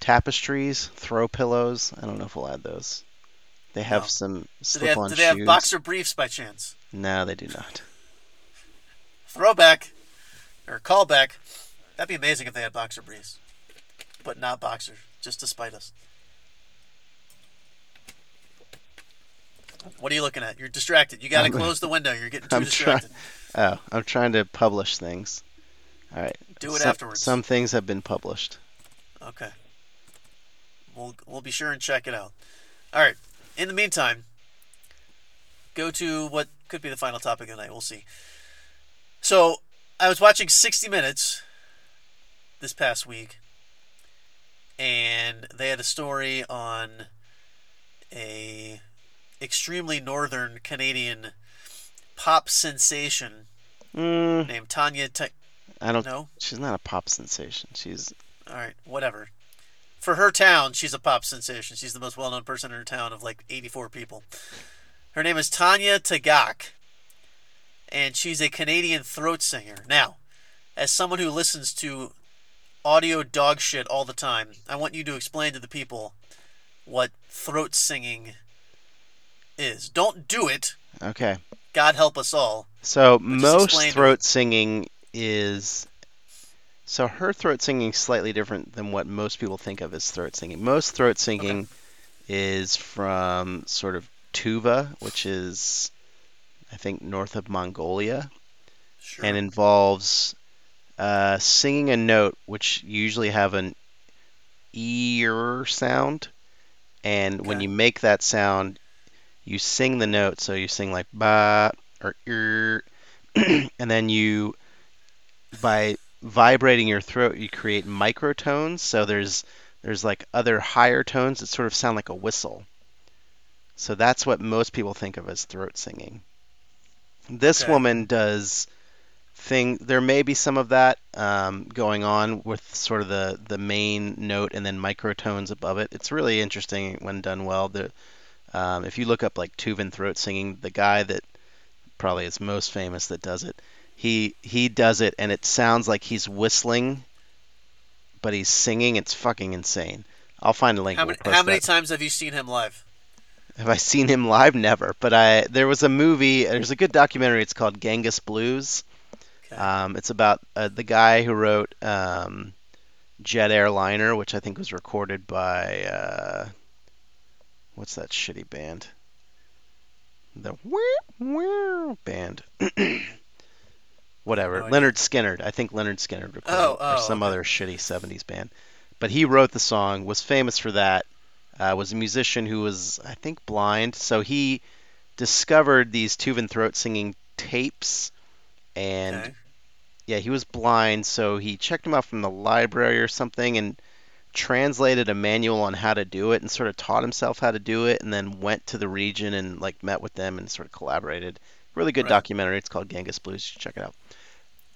tapestries, throw pillows. I don't know if we'll add those. They have
No.
some
Do they, have,
slip-on
do they have boxer briefs by chance?
No, they do not.
Throwback or callback. That'd be amazing if they had boxer briefs, but not boxer, just to spite us. What are you looking at? You're distracted. You got to close the window. You're getting too
I'm
distracted.
Oh, I'm trying to publish things. All right.
Do it
Some-
afterwards.
Some things have been published.
Okay. We'll we'll be sure and check it out. All right. In the meantime, go to what could be the final topic of the night. We'll see. So, I was watching 60 Minutes this past week, and they had a story on a extremely northern Canadian pop sensation
Mm,
named Tanya. Te-
I don't.
know.
She's not a pop sensation. She's
All right, whatever. For her town, she's a pop sensation. She's the most well-known person in her town of like 84 people. Her name is Tanya Tagaq, and she's a Canadian throat singer. Now, as someone who listens to audio dog shit all the time, I want you to explain to the people what throat singing is. Don't do it.
okay.
God help us all.
So most throat singing is. So her throat singing is slightly different than what most people think of as throat singing. Most throat singing is from sort of Tuva, which is, I think, north of Mongolia,
Sure.
and involves uh, singing a note which usually have an ear sound, and when you make that sound, you sing the note. So you sing like ba or er, and then you by vibrating your throat, you create microtones. So there's there's like other higher tones that sort of sound like a whistle. So that's what most people think of as throat singing. This
Okay.
woman does thing. There may be some of that um, going on with sort of the the main note and then microtones above it. It's really interesting when done well. The um, if you look up like Tuvan throat singing, the guy that probably is most famous that does it, he he does it and it sounds like he's whistling, but he's singing. It's fucking insane. I'll find a link.
how
We'll
many how many times have you seen him live?
Have I seen him live? Never. But I there was a movie. There's a good documentary. It's called Genghis Blues. Um, it's about uh, the guy who wrote um, Jet Airliner, which I think was recorded by uh, what's that shitty band? The Wah band. Whatever.
No.
Lynyrd Skynyrd. I think Lynyrd Skynyrd recorded
Oh,
it, or
oh,
some
okay.
other shitty 70s band. But he wrote the song, was famous for that. Uh, was a musician who was, I think, blind. So he discovered these Tuvan throat singing tapes and
okay.
Yeah, he was blind, so he checked him out from the library or something and translated a manual on how to do it and sort of taught himself how to do it and then went to the region and like met with them and sort of collaborated. Really good
Right.
documentary. It's called Genghis Blues. You should check it out.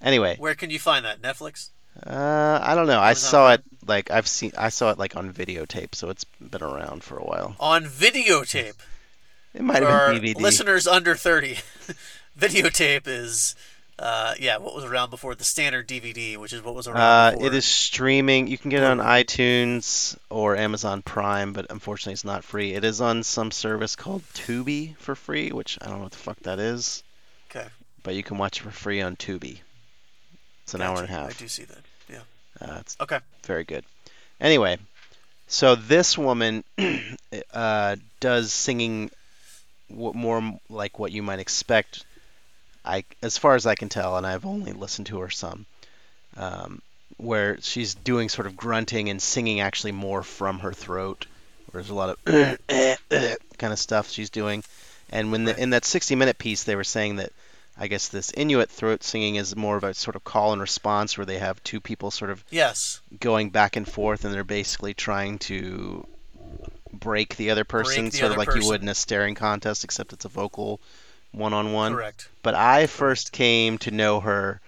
Anyway,
Where can you find that? Netflix?
uh, I don't know. I saw it like I've seen. I saw it like on videotape, so it's been around for a while.
On videotape.
It might have been DVD.
listeners under 30, videotape is, uh, yeah, what was around before the standard DVD, which is what was around
Uh,
before.
it is streaming. You can get it on iTunes or Amazon Prime, but unfortunately it's not free. It is on some service called Tubi for free, which I don't know what the fuck that is.
Okay.
But you can watch it for free on Tubi. It's an hour and a
half. I do see that. Yeah.
Uh, it's
Okay.
very good. Anyway, so this woman uh, does singing more like what you might expect. I, as far as I can tell, and I've only listened to her some, um, where she's doing sort of grunting and singing actually more from her throat. Where there's a lot of kind of stuff she's doing. And when the, in that 60-minute piece, they were saying that I guess this Inuit throat singing is more of a sort of call and response, where they have two people sort of
Yes.
going back and forth, and they're basically trying to break the other person,
the
sort of
other
like you would in a staring contest, except it's a vocal one-on-one.
Correct.
But I first came to know her.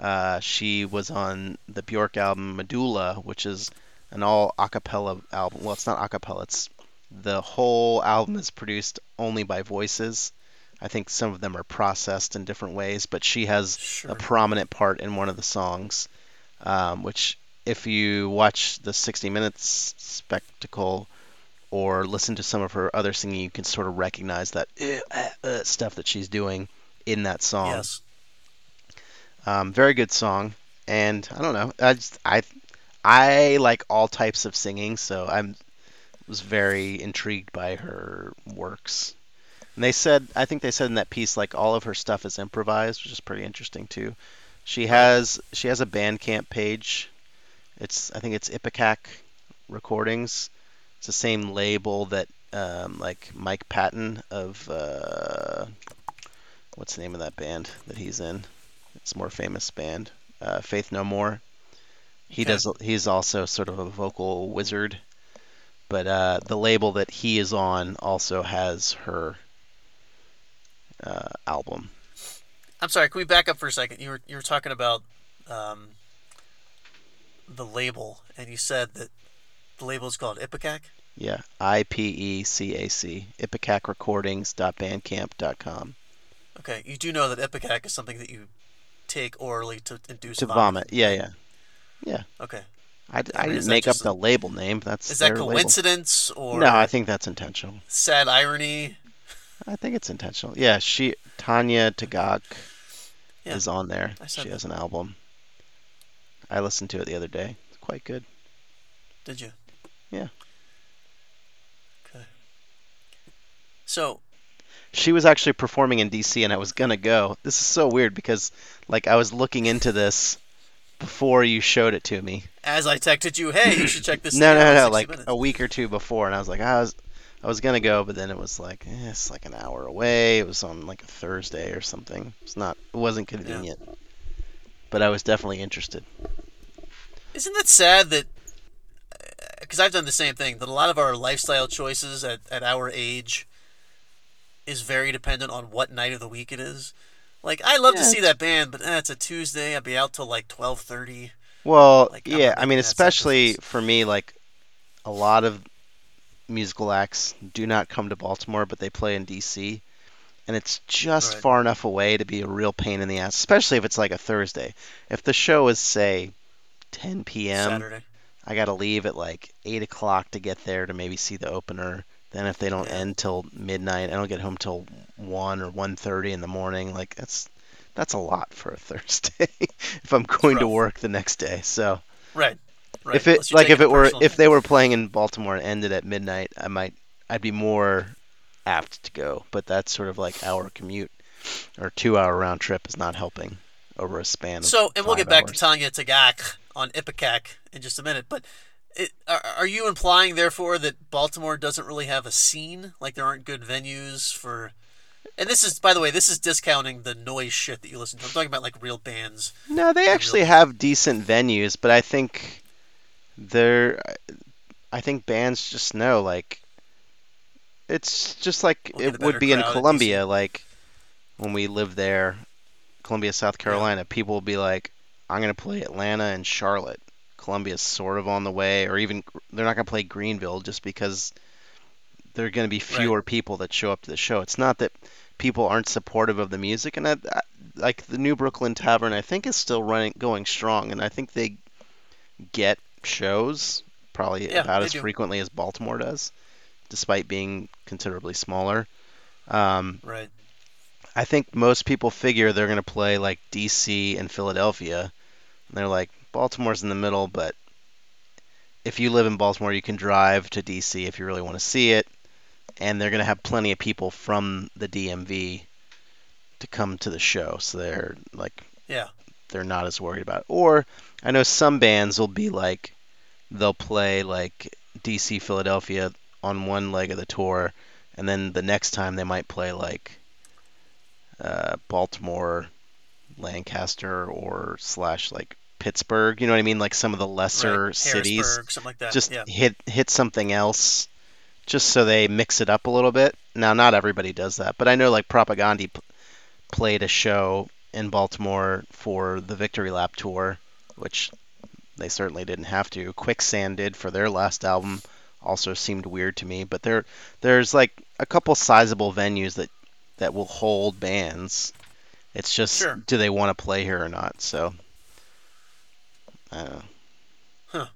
Uh, she was on the Bjork album Medulla, which is an all a cappella album. Well, it's not a cappella. It's the whole album is produced only by voices. I think some of them are processed in different ways, but she has
Sure.
a prominent part in one of the songs, um, which if you watch the 60 Minutes spectacle or listen to some of her other singing, you can sort of recognize that uh, uh, stuff that she's doing in that song.
Yes.
Um, very good song, and I don't know. I just I I like all types of singing, so I'm was very intrigued by her works. And they said, I think they said in that piece, like all of her stuff is improvised, which is pretty interesting too. She has she has a Bandcamp page. It's I think it's Ipecac Recordings. It's the same label that um, like Mike Patton of uh, what's the name of that band that he's in? It's a more famous band, uh, Faith No More. He
Okay.
does. He's also sort of a vocal wizard, but uh, the label that he is on also has her uh, album.
I'm sorry. Can we back up for a second? You were you were talking about um, the label, and you said that the label is called Ipecac.
Yeah, I P E C A C. Ipecacrecordings.bandcamp.com.
Okay. You do know that Ipecac is something that you take orally to induce
To vomit. Yeah, yeah. Yeah.
Okay.
I, I
mean,
didn't make up
just
the label name. That's
Is that
their label.
coincidence or
No, I think that's intentional.
sad irony?
I think it's intentional. Yeah, she Tanya Tagaq
Yeah,
is on there. She
that.
has an album. I listened to it the other day. It's quite good.
Did you?
Yeah.
Okay. So
She was actually performing in DC, and I was gonna go. This is so weird because, like, I was looking into this before you showed it to me.
as I texted you, hey, you should check this. Out. No,
no,
no,
like
minutes.
a week or two before, and I was like, I was, I was gonna go, but then it was like, eh, it's like an hour away. It was on like a Thursday or something. It's not, it wasn't convenient. But I was definitely interested.
Isn't that sad that? Because I've done the same thing. That a lot of our lifestyle choices at, at our age is very dependent on what night of the week it is. Like I'd love to see that band, but eh, it's a Tuesday. I'd be out till like twelve thirty.
Well,
Like,
yeah, I mean, especially
sacrifice.
for me, like a lot of musical acts do not come to Baltimore, but they play in DC, and it's just
Right.
far enough away to be a real pain in the ass, especially if it's like a Thursday. If the show is say 10 p.m.,
Saturday.
I gotta leave at like 8 o'clock to get there to maybe see the opener. Then if they don't
Yeah.
end till midnight, I don't get home till 1 or 1:30 in the morning. Like that's that's a lot for a Thursday if I'm going to work the next day. So
Right. Right.
if it like if it were if they were playing in Baltimore and ended at midnight, I might I'd be more apt to go. But that's sort of like our commute or two hour round trip is not helping over a span. Of
So, and we'll get back
hours.
to Tanya Tagaq on Ipecac in just a minute. But it, are, are you implying, therefore, that Baltimore doesn't really have a scene? Like there aren't good venues for. And this is, by the way, this is discounting the noise shit that you listen to. I'm talking about like real bands.
No, they
real-
actually have decent venues, but I think they're I think bands just know like it's just like
We'll
it would be in Columbia like when we lived there Columbia, South Carolina, people will be like I'm going to play Atlanta and Charlotte. Columbia's sort of on the way or even they're not going to play Greenville just because there are going to be fewer people that show up to the show. It's not that people aren't supportive of the music and I, I, like the New Brookland Tavern I think is still running going strong and I think they get shows probably
Yeah,
about as
do.
frequently as Baltimore does despite being considerably smaller. Um,
Right.
I think most people figure they're going to play like DC and Philadelphia. And they're like, Baltimore's in the middle, but if you live in Baltimore, you can drive to DC if you really want to see it. And they're going to have plenty of people from the DMV to come to the show. So they're like,
Yeah.
they're not as worried about it. Or I know some bands will be like, they'll play like DC, Philadelphia on one leg of the tour. And then the next time they might play like uh, Baltimore, Lancaster, or slash like Pittsburgh. You know what I mean? Like some of the lesser
right.
cities.
Something like that.
Just
yeah.
hit hit something else, just so they mix it up a little bit. Now, not everybody does that, but I know like Propagandhi p- played a show in Baltimore for the Victory Lap tour, which they certainly didn't have to. Quicksand did for their last album. Also seemed weird to me, but there there's like a couple sizable venues that that will hold bands. It's just
Sure.
do they want to play here or not? So I don't know.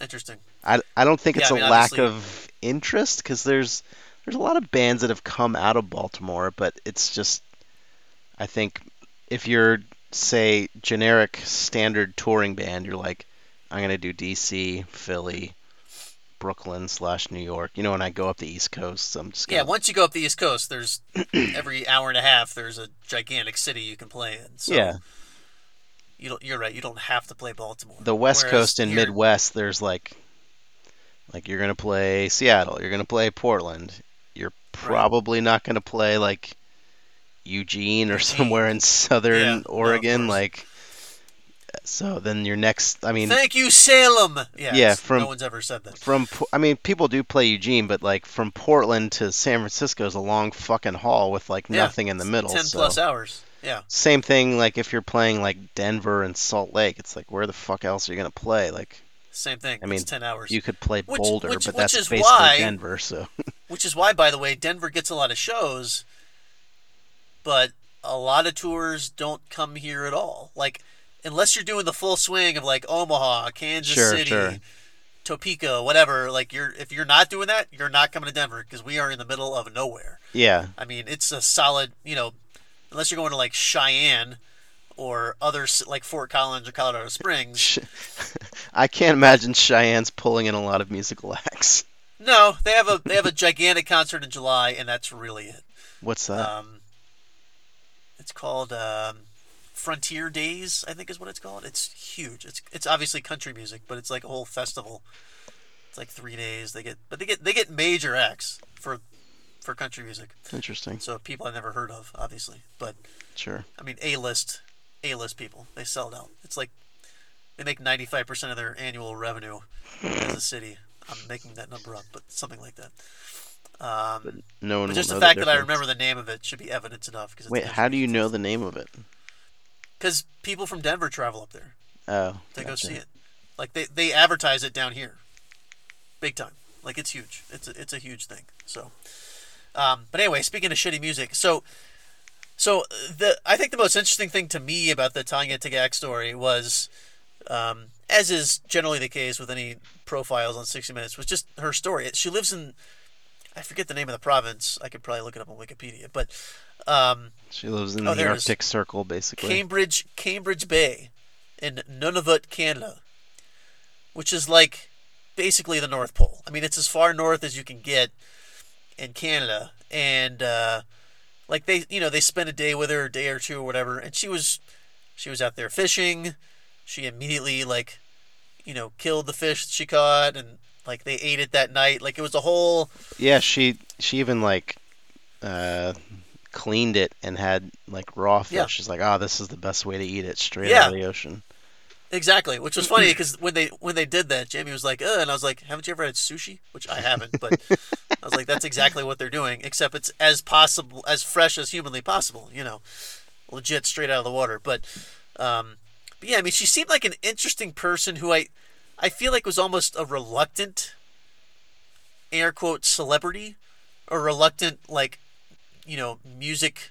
Interesting.
I, I don't think
Yeah,
it's
I
a
mean,
lack
obviously-
of interest because there's there's a lot of bands that have come out of Baltimore, but it's just I think if you're say generic standard touring band, you're like I'm gonna do DC, Philly, Brooklyn slash New York. You know, when I go up the East Coast, I'm just
Yeah,
gonna,
once you go up the East Coast, there's every hour and a half there's a gigantic city you can play in. So
yeah.
You don't, you're right. You don't have to play Baltimore.
The West
Whereas
Coast and
here-
Midwest, there's like like you're gonna play Seattle, you're gonna play Portland, you're probably not gonna play like Eugene or somewhere in southern
Yeah,
Oregon,
course.
like so then your next I mean
Thank you, Salem. Yeah,
Yeah, from-
no one's ever said that.
from I mean people do play Eugene, but like from Portland to San Francisco is a long fucking haul with like
Yeah,
nothing in the middle.
Ten
so.
plus hours. Yeah,
Same thing like if you're playing like Denver and Salt Lake, it's like where the fuck else are you gonna play? Like
same thing.
I mean,
it's ten hours.
you could play
Which-
Boulder,
which-
but
which
that's
is
basically
why-
Denver, so
Which is why, by the way, Denver gets a lot of shows, but a lot of tours don't come here at all. Like, unless you're doing the full swing of like Omaha, Kansas
Sure,
City,
sure.
Topeka, whatever. Like, you're if you're not doing that, you're not coming to Denver because we are in the middle of nowhere.
yeah.
I mean, it's a solid, you know, unless you're going to like Cheyenne or other like Fort Collins or Colorado Springs.
I can't imagine Cheyenne's pulling in a lot of musical acts.
No, they have a they have a gigantic concert in July, and that's really it.
What's that?
Um, it's called um, Frontier Days, I think is what it's called. It's huge. It's it's obviously country music, but it's like a whole festival. It's like three days. They get but they get they get major acts for for country music.
Interesting.
So people I've never heard of, obviously, but
Sure.
I mean A list A list people. They sell it out. It's like they make ninety five percent of their annual revenue as a city. I'm making that number up, but something like that. Um,
No one
but just the fact that I remember the name of it should be evidence enough. Cause
Wait, how do you know the name of it?
Because people from Denver travel up there
Oh,
to go see it. Like they, they advertise it down here, big time. Like it's huge. It's a, it's a huge thing. So, um, but anyway, speaking of shitty music, so so the I think the most interesting thing to me about the Tanya Tagaq story was, um, as is generally the case with any profiles on 60 Minutes, was just her story. She lives in I forget the name of the province. I could probably look it up on Wikipedia, but um,
She lives in
Oh,
the
there it is.
Arctic Circle, basically.
Cambridge, Cambridge Bay, in Nunavut, Canada, which is like basically the North Pole. I mean, it's as far north as you can get in Canada, and uh, like they, you know, they spent a day with her, a day or two or whatever, and she was, she was out there fishing. She immediately like, you know, killed the fish that she caught, and like they ate it that night. Like it was a whole
Yeah, she she even like uh, cleaned it and had like raw fish.
Yeah.
She's like, oh, this is the best way to eat it, straight
Yeah.
out of the ocean.
Exactly, which was funny because when they when they did that, Jamie was like, "Uh," and I was like, "Haven't you ever had sushi?" Which I haven't, but I was like, "That's exactly what they're doing, except it's as possible, as fresh as humanly possible." You know, legit, straight out of the water. But, um, but yeah, I mean, she seemed like an interesting person who I, I feel like was almost a reluctant, air quote celebrity, or reluctant like, you know, music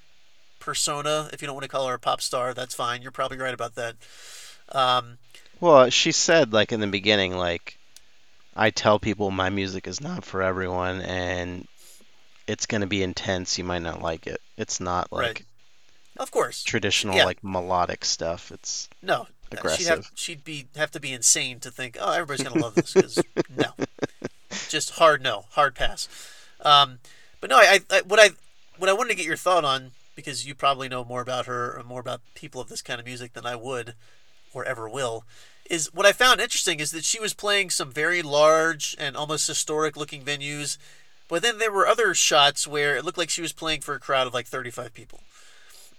persona. If you don't want to call her a pop star, that's fine. You're probably right about that. Um,
Well, she said like in the beginning, like I tell people my music is not for everyone, and it's gonna be intense. You might not like it. It's not like
Right. Of course.
traditional
Yeah.
like melodic stuff. It's
No. She'd have,
Aggressive.
she'd be have to be insane to think, oh, everybody's gonna love this. 'cause no, just hard no, hard pass. Um, but no, I, I what I what I wanted to get your thought on because you probably know more about her or more about people of this kind of music than I would or ever will. Is what I found interesting is that she was playing some very large and almost historic looking venues, but then there were other shots where it looked like she was playing for a crowd of like 35 people.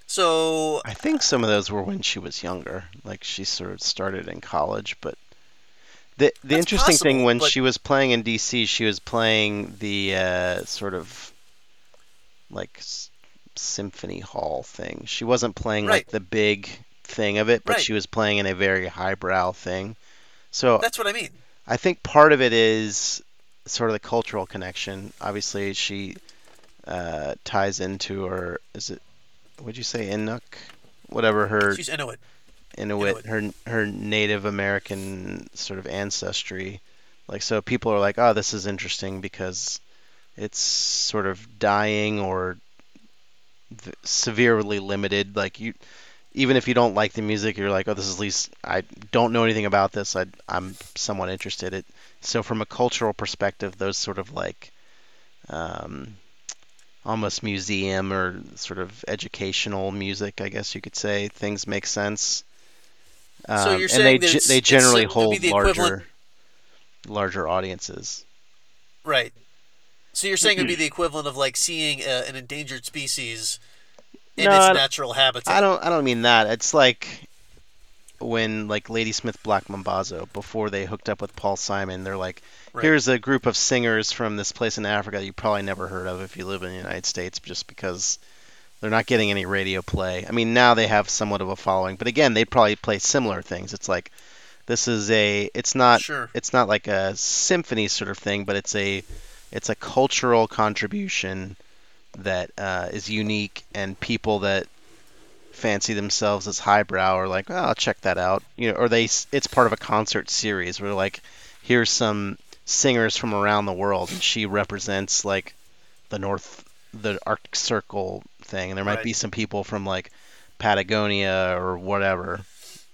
So
I think some of those were when she was younger, like she sort of started in college. But the the interesting thing when
but-
she was playing in DC, she was playing the uh, sort of like s- symphony hall thing. She wasn't playing like the big thing of it, but
Right.
she was playing in a very highbrow thing. So
that's what I mean.
I think part of it is sort of the cultural connection. Obviously, she uh, ties into her. Is it? Would you say Inuk? Whatever her
She's Inuit.
Inuit, her her Native American sort of ancestry. Like so, people are like, "Oh, this is interesting because it's sort of dying or severely limited." Like you, even if you don't like the music, you're like, "Oh, this is at least I don't know anything about this. I I'm somewhat interested." It so from a cultural perspective, those sort of like um, almost museum or sort of educational music, I guess you could say. Things make sense. Um,
So you're
and
saying
they
that
ge-
it's-
they generally
it
hold
the
larger
equivalent-
larger audiences.
Right. So you're saying it would be the equivalent of like seeing a, an endangered species in
No,
its natural habitat.
I don't I don't mean that. It's like when like Ladysmith Black Mambazo before they hooked up with Paul Simon, they're like,
Right.
here's a group of singers from this place in Africa you probably never heard of if you live in the United States, just because they're not getting any radio play. I mean, now they have somewhat of a following, but again, they'd probably play similar things. It's like this is a it's not
Sure.
it's not like a symphony sort of thing, but it's a it's a cultural contribution that uh, is unique, and people that fancy themselves as highbrow are like, oh, I'll check that out. You know, or they it's part of a concert series where like, here's some singers from around the world, and she represents like the North, the Arctic Circle thing, and there might
Right.
be some people from like Patagonia or whatever,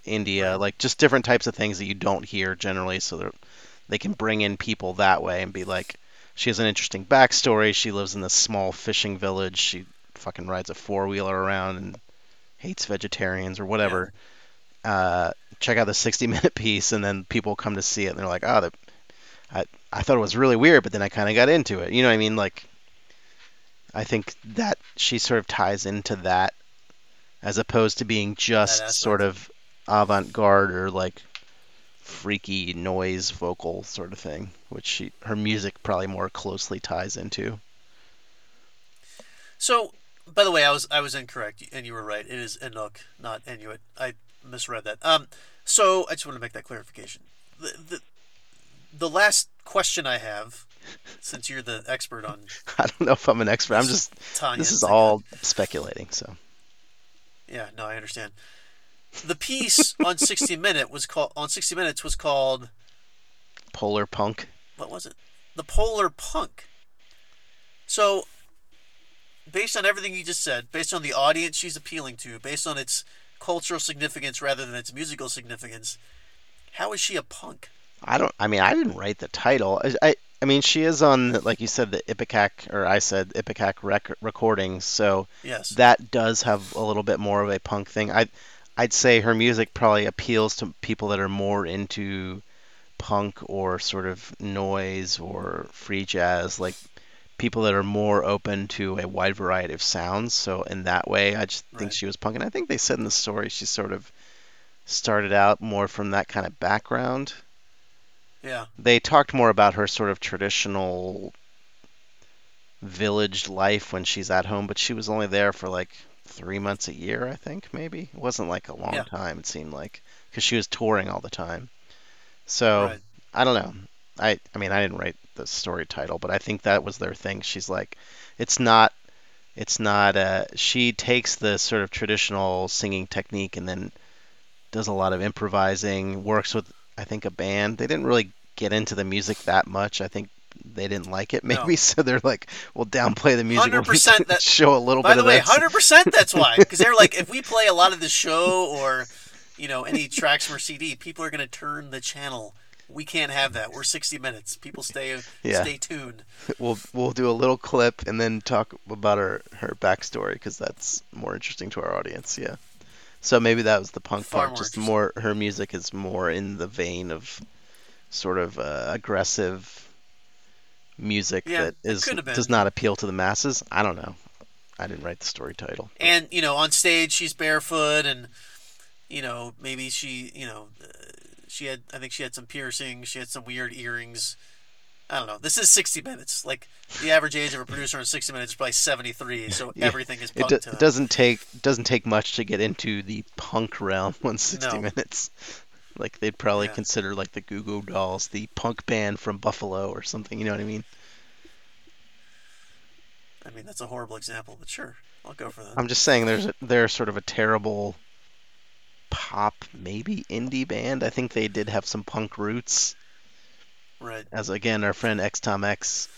India, like just different types of things that you don't hear generally, so they can bring in people that way and be like she has an interesting backstory. She lives in this small fishing village. She fucking rides a four wheeler around and hates vegetarians or whatever. Uh, check out the 60 minute piece, and then people come to see it, and they're like, oh, the, I I thought it was really weird, but then I kind of got into it. You know what I mean? Like, I think that she sort of ties into that as opposed to being just sort of avant-garde or like freaky noise vocal sort of thing, which she her music probably more closely ties into.
So, by the way, I was I was incorrect, and you were right. It is Inuk, not Inuit. I misread that. Um, so I just want to make that clarification. The the, the last question I have, since you're the expert on
I don't know if I'm an expert. I'm just this is all speculating. So
Yeah, no, I understand. The piece on 60 Minute was called on 60 Minutes was called
polar punk.
what was it? The Polar Punk. So, based on everything you just said, based on the audience she's appealing to, based on its cultural significance rather than its musical significance, how is she a punk?
I don't. I mean, I didn't write the title. I, I, I mean, she is on, like you said, the Ipecac, or I said Ipecac rec- recordings. So
Yes.
that does have a little bit more of a punk thing. I, I'd say her music probably appeals to people that are more into punk or sort of noise or free jazz, like people that are more open to a wide variety of sounds. So in that way, I just think
Right.
she was punk. And I think they said in the story she sort of started out more from that kind of background
yeah.
they talked more about her sort of traditional village life when she's at home, but she was only there for like three months a year, I think, maybe. It wasn't like a long
Yeah.
time, it seemed like, because she was touring all the time. So
Right.
I don't know. I I mean, I didn't write the story title, but I think that was their thing. She's like, it's not. It's not. Uh, she takes the sort of traditional singing technique and then does a lot of improvising. Works with, I think, a band. They didn't really get into the music that much. I think they didn't like it, maybe.
No.
So they're like, we'll downplay the music. we'll
100% that-
show a little bit."
By
bit
the way,
this.
hundred percent. That's why, because they're like, if we play a lot of the show or, you know, any tracks from our CD, people are gonna turn the channel. We can't have that. We're sixty minutes. People stay
Yeah.
stay tuned.
We'll we'll do a little clip and then talk about her her backstory because that's more interesting to our audience. Yeah. So maybe that was the punk
Far
part.
more
Just more her music is more in the vein of sort of uh, aggressive music
Yeah,
that is
could have been.
does not appeal to the masses. I don't know. I didn't write the story title.
And you know, on stage she's barefoot, and you know, maybe she, you know, uh, she had. I think she had some piercings. She had some weird earrings. I don't know. This is 60 minutes. Like the average age of a producer on 60 minutes is probably 73. So
Yeah.
everything is
It, do-
to
it
them.
doesn't take doesn't take much to get into the punk realm on 60
No.
minutes. Like they'd probably
Yeah.
consider like the Goo Goo Dolls the punk band from Buffalo or something. You know what I mean?
I mean, that's a horrible example, but sure, I'll go for that.
I'm just saying there's a, they're sort of a terrible pop maybe indie band. I think they did have some punk roots.
right.
As again our friend X Tom X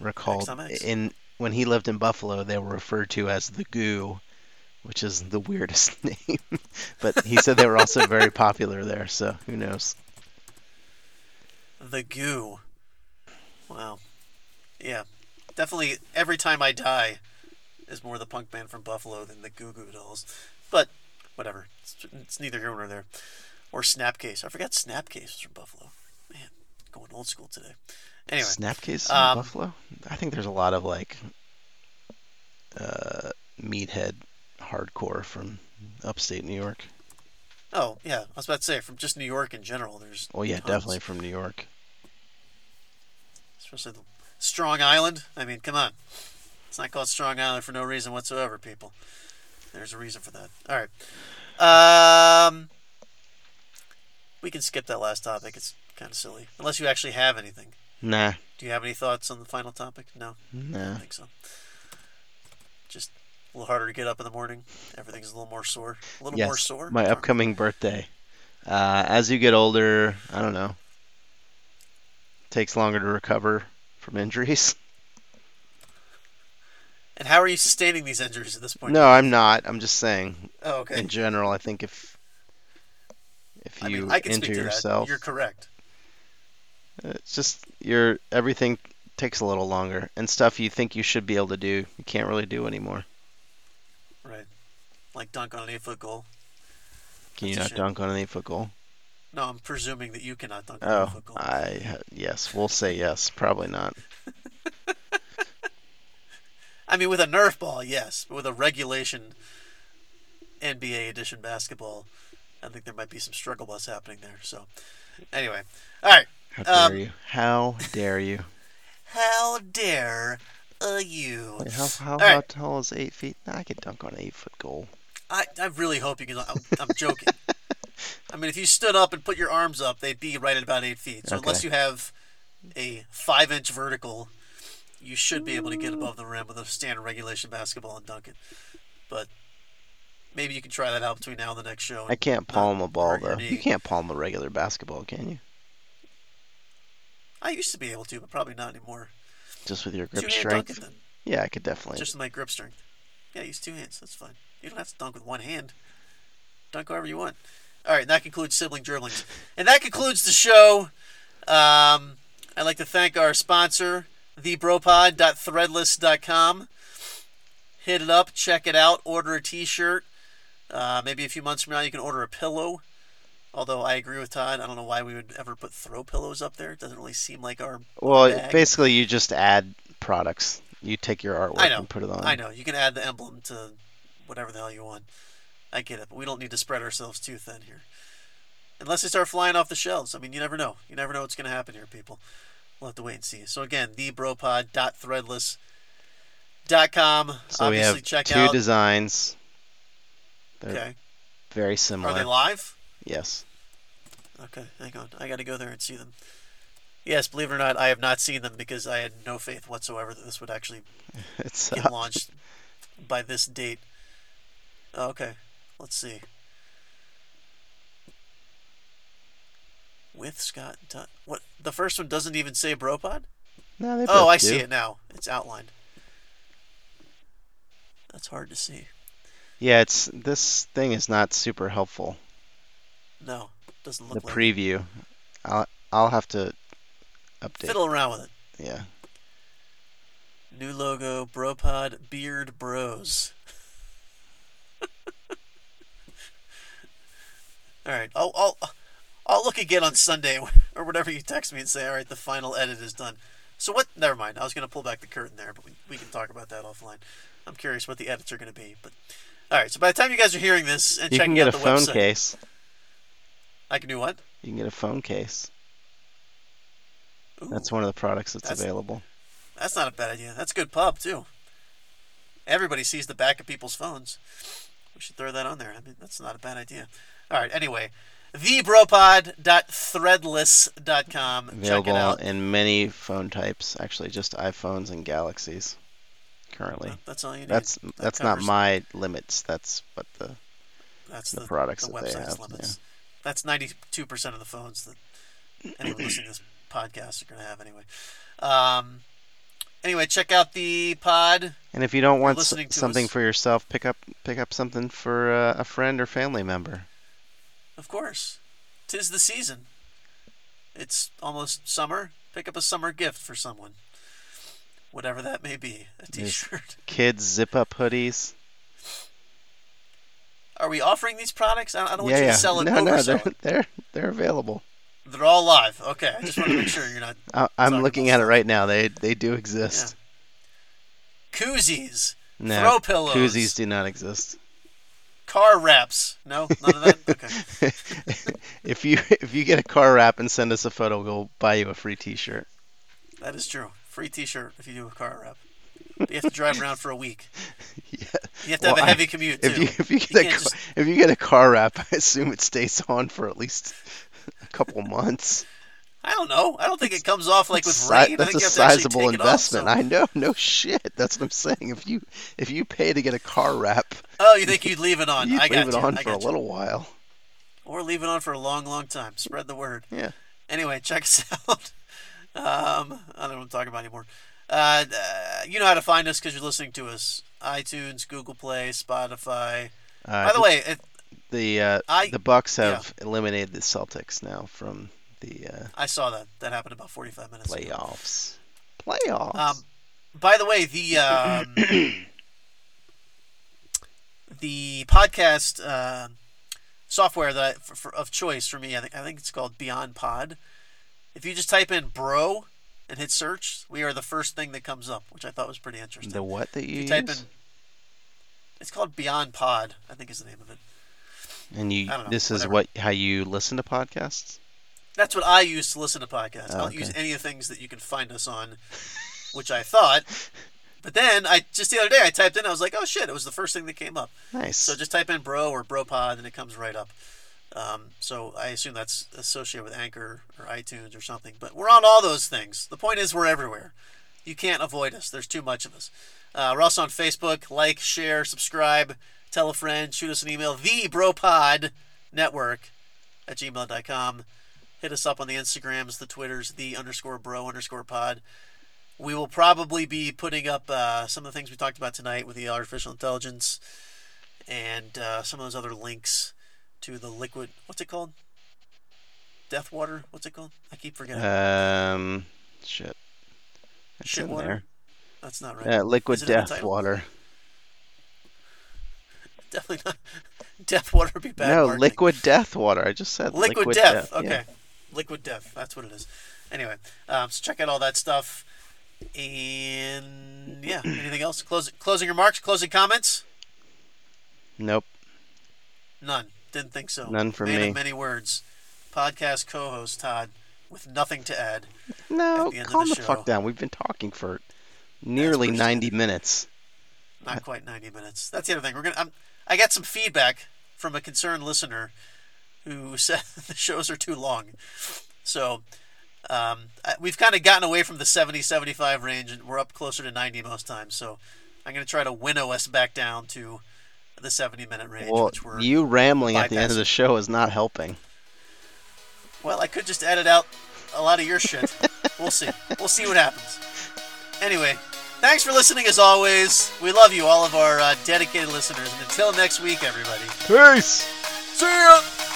recalled
Tom X.
in when he lived in Buffalo they were referred to as the Goo, which is the weirdest name. but he said they were also very popular there, so who knows.
The Goo. Wow. Yeah. Definitely every time I die is more the punk band from Buffalo than the Goo Goo Dolls. But whatever. It's, it's neither here nor there. Or Snapcase. I forgot Snapcase was from Buffalo. Man, going old school today. Anyway.
Snapcase
um,
in Buffalo? I think there's a lot of like uh, meathead hardcore from upstate New York.
Oh, yeah. I was about to say, from just New York in general, there's.
Oh yeah,
tons.
definitely from New York.
Especially the Strong Island. I mean, come on. It's not called Strong Island for no reason whatsoever, people. There's a reason for that. All right. Um, we can skip that last topic. It's kind of silly. Unless you actually have anything.
Nah,
Do you have any thoughts on the final topic? No, I
nah.
don't think so. A little harder to get up in the morning. Everything's a little more sore. A little
yes,
more sore.
my upcoming birthday. Uh, as you get older, I don't know. Takes longer to recover from injuries.
And how are you sustaining these injuries at this point?
No, I'm not. I'm just saying.
Oh, okay.
In general, I think if if
I
you
mean, I
injure yourself,
that. You're correct.
It's just your everything takes a little longer, and stuff you think you should be able to do, you can't really do anymore.
Like dunk on an eight foot goal.
Can you not dunk on an eight foot goal?
No, I'm presuming that you cannot dunk on an eight
Oh,
foot goal.
I yes, we'll say yes. Probably not.
I mean, with a Nerf ball, yes. But with a regulation NBA edition basketball, I think there might be some struggle bus happening there. So, anyway, all right.
How dare
Um,
you? How dare you?
How dare uh, you?
Wait, how how
right.
tall is eight feet? Nah, I could dunk on an eight foot goal.
I, I really hope you can. I'm, I'm joking. I mean, if you stood up and put your arms up, they'd be right at about eight feet. So unless you have a five inch vertical, you should be able to get above the rim with a standard regulation basketball and dunk it. But maybe you can try that out between now and the next show.
I can't palm a ball
hurt your
though.
knee.
You can't palm a regular basketball, can you?
I used to be able to, but probably not anymore.
Just with your
Two
grip
hand dunk it
strength.
then.
Yeah, I could definitely.
Just with my grip strength. Yeah, use two hands. That's fine. You don't have to dunk with one hand. Dunk however you want. All right, and that concludes sibling dribblings, and that concludes the show. Um, I'd like to thank our sponsor, thebropod.threadless.com. Hit it up, check it out, order a T-shirt. Uh, maybe a few months from now, you can order a pillow. Although I agree with Todd, I don't know why we would ever put throw pillows up there. It doesn't really seem like our.
well,
bag.
basically, you just add products. You take your artwork
I know.
and put it on.
I know you can add the emblem to whatever the hell you want. I get it, but we don't need to spread ourselves too thin here. Unless they start flying off the shelves. I mean, you never know. You never know what's going to happen here, people. We'll have to wait and see. So again, thebropod.threadless.com.
So
Obviously,
we have
check
two
out.
designs. They're
okay.
very similar.
Are they live?
Yes.
Okay, hang on. I got to go there and see them. Yes, believe it or not, I have not seen them because I had no faith whatsoever that this would actually
It's
get launched by this date. Oh, okay, let's see. With Scott, Dunn. what the first one doesn't even say Bropod.
no, they
Oh, I
do.
see it now. It's outlined. That's hard to see.
Yeah, it's this thing is not super helpful.
No, doesn't
The
look like. it.
preview. I'll I'll have to update.
Fiddle around with it.
Yeah.
New logo, Bropod Beard Bros. All right, I'll, I'll I'll look again on Sunday or whatever you text me and say, all right, the final edit is done. So what? Never mind. I was gonna pull back the curtain there, but we, we can talk about that offline. I'm curious what the edits are gonna be. But all right, so by the time you guys are hearing this and
You
checking
can get
out
a
the
phone
website,
case.
I can do what?
You can get a phone case.
Ooh,
That's one of the products that's,
That's-
available.
That's not a bad idea. That's good pub too. Everybody sees the back of people's phones. We should throw that on there. I mean, that's not a bad idea. All right. Anyway, thebropod.threadless.com. Check it
Available
out.
in many phone types. Actually, just iPhones and Galaxies. Currently.
That's all you need.
That's
That
that's not
covers-
my limits. That's what the
That's
the
the,
products
the
that they
website's
have,
limits. That's ninety-two percent of the phones that anyone listening to this podcast are going to have anyway. Um, anyway, check out the pod.
And if you don't want s-
listening to
something
us.
for yourself, pick up pick up something for uh, a friend or family member.
Of course. Tis the season. It's almost summer. Pick up a summer gift for someone. Whatever that may be. A t shirt.
Kids zip up hoodies.
Are we offering these products? I don't want
yeah,
you
yeah.
to sell it,
no, no, they're they're they're available.
They're all live. Okay. I just want to make sure you're not.
I, I'm looking at it right now. They they do exist.
Koozies.
No,
Throw pillows.
koozies do not exist.
Car wraps. No? None of that? Okay.
if you if you get a car wrap and send us a photo, we'll buy you a free T-shirt.
That is true. Free t shirt if you do a car wrap. But you have to drive around for a week.
Yeah.
You have to have a heavy commute, too.
If you if you get
You
a
can't just-
if you get a car wrap, I assume it stays on for at least a couple months.
I don't know. I don't think it comes off like with
Si-
rain. I
that's
think
a
you have to actually
sizable
it off,
investment.
so-
I know, no shit. That's what I'm saying. If you if you pay to get a car wrap,
Oh, you think you'd leave it on? I got
leave it
you.
on for a
you.
little while.
or leave it on for a long, long time. Spread the word.
Yeah.
Anyway, check us out. Um, I don't know what I'm talking about anymore. Uh, uh, you know how to find us because you're listening to us. iTunes, Google Play, Spotify.
Uh,
By the way, it,
the uh,
I-
the Bucks have eliminated the Celtics now from the uh,
I saw that. That happened about 45 minutes ago.
playoffs. Playoffs.
Um, by the way, the um, the podcast uh, software that I, for, for, of choice for me, I think I think it's called Beyond Pod. If you just type in "bro" and hit search, we are the first thing that comes up, which I thought was pretty interesting.
the what that you,
you type
use?
in, it's called Beyond Pod, I think is the name of it.
and you
know,
this is what how you listen to podcasts?
That's what I use to listen to podcasts. I
Oh,
don't use any of the things that you can find us on, which I thought. But then I just the other day I typed in, I was like, oh shit, it was the first thing that came up.
Nice.
So just type in bro or bro pod and it comes right up. Um, so I assume that's associated with Anchor or iTunes or something. But we're on all those things. The point is we're everywhere. You can't avoid us. There's too much of us. Uh, we're also on Facebook. Like, share, subscribe, tell a friend, shoot us an email. The Bropod Network at gmail.com. Hit us up on the Instagrams, the Twitters, the underscore bro underscore pod. We will probably be putting up uh, some of the things we talked about tonight with the artificial intelligence and uh, some of those other links to the liquid. What's it called? Death water. What's it called? I keep forgetting.
um, shit. It's
Shit
in
water?
there.
That's not right.
Yeah, liquid
Is it in the
death water.
Definitely not. Death water would be bad.
no,
marketing.
liquid death water. I just said
Liquid, death.
yeah.
Okay. Liquid death. That's what it is. Anyway, um, so check out all that stuff. And yeah, anything else? Close, closing remarks, closing comments?
Nope.
None. Didn't think so.
None from
Man
me.
of many words. Podcast co-host Todd with nothing to add.
No,
the
calm
the
the, fuck down. We've been talking for nearly 90 minutes.
Not quite 90 minutes. That's the other thing. We're gonna. I'm, I got some feedback from a concerned listener who said the shows are too long. So um, we've kind of gotten away from the 70, 75 range, and we're up closer to 90 most times. So I'm going to try to winnow us back down to the 70 minute range,
Well,
which we're.
you rambling at the end of the show is not helping.
Well, I could just edit out a lot of your shit. we'll see. We'll see what happens. Anyway, thanks for listening as always. We love you, all of our uh, dedicated listeners. And until next week, everybody.
Peace!
See ya!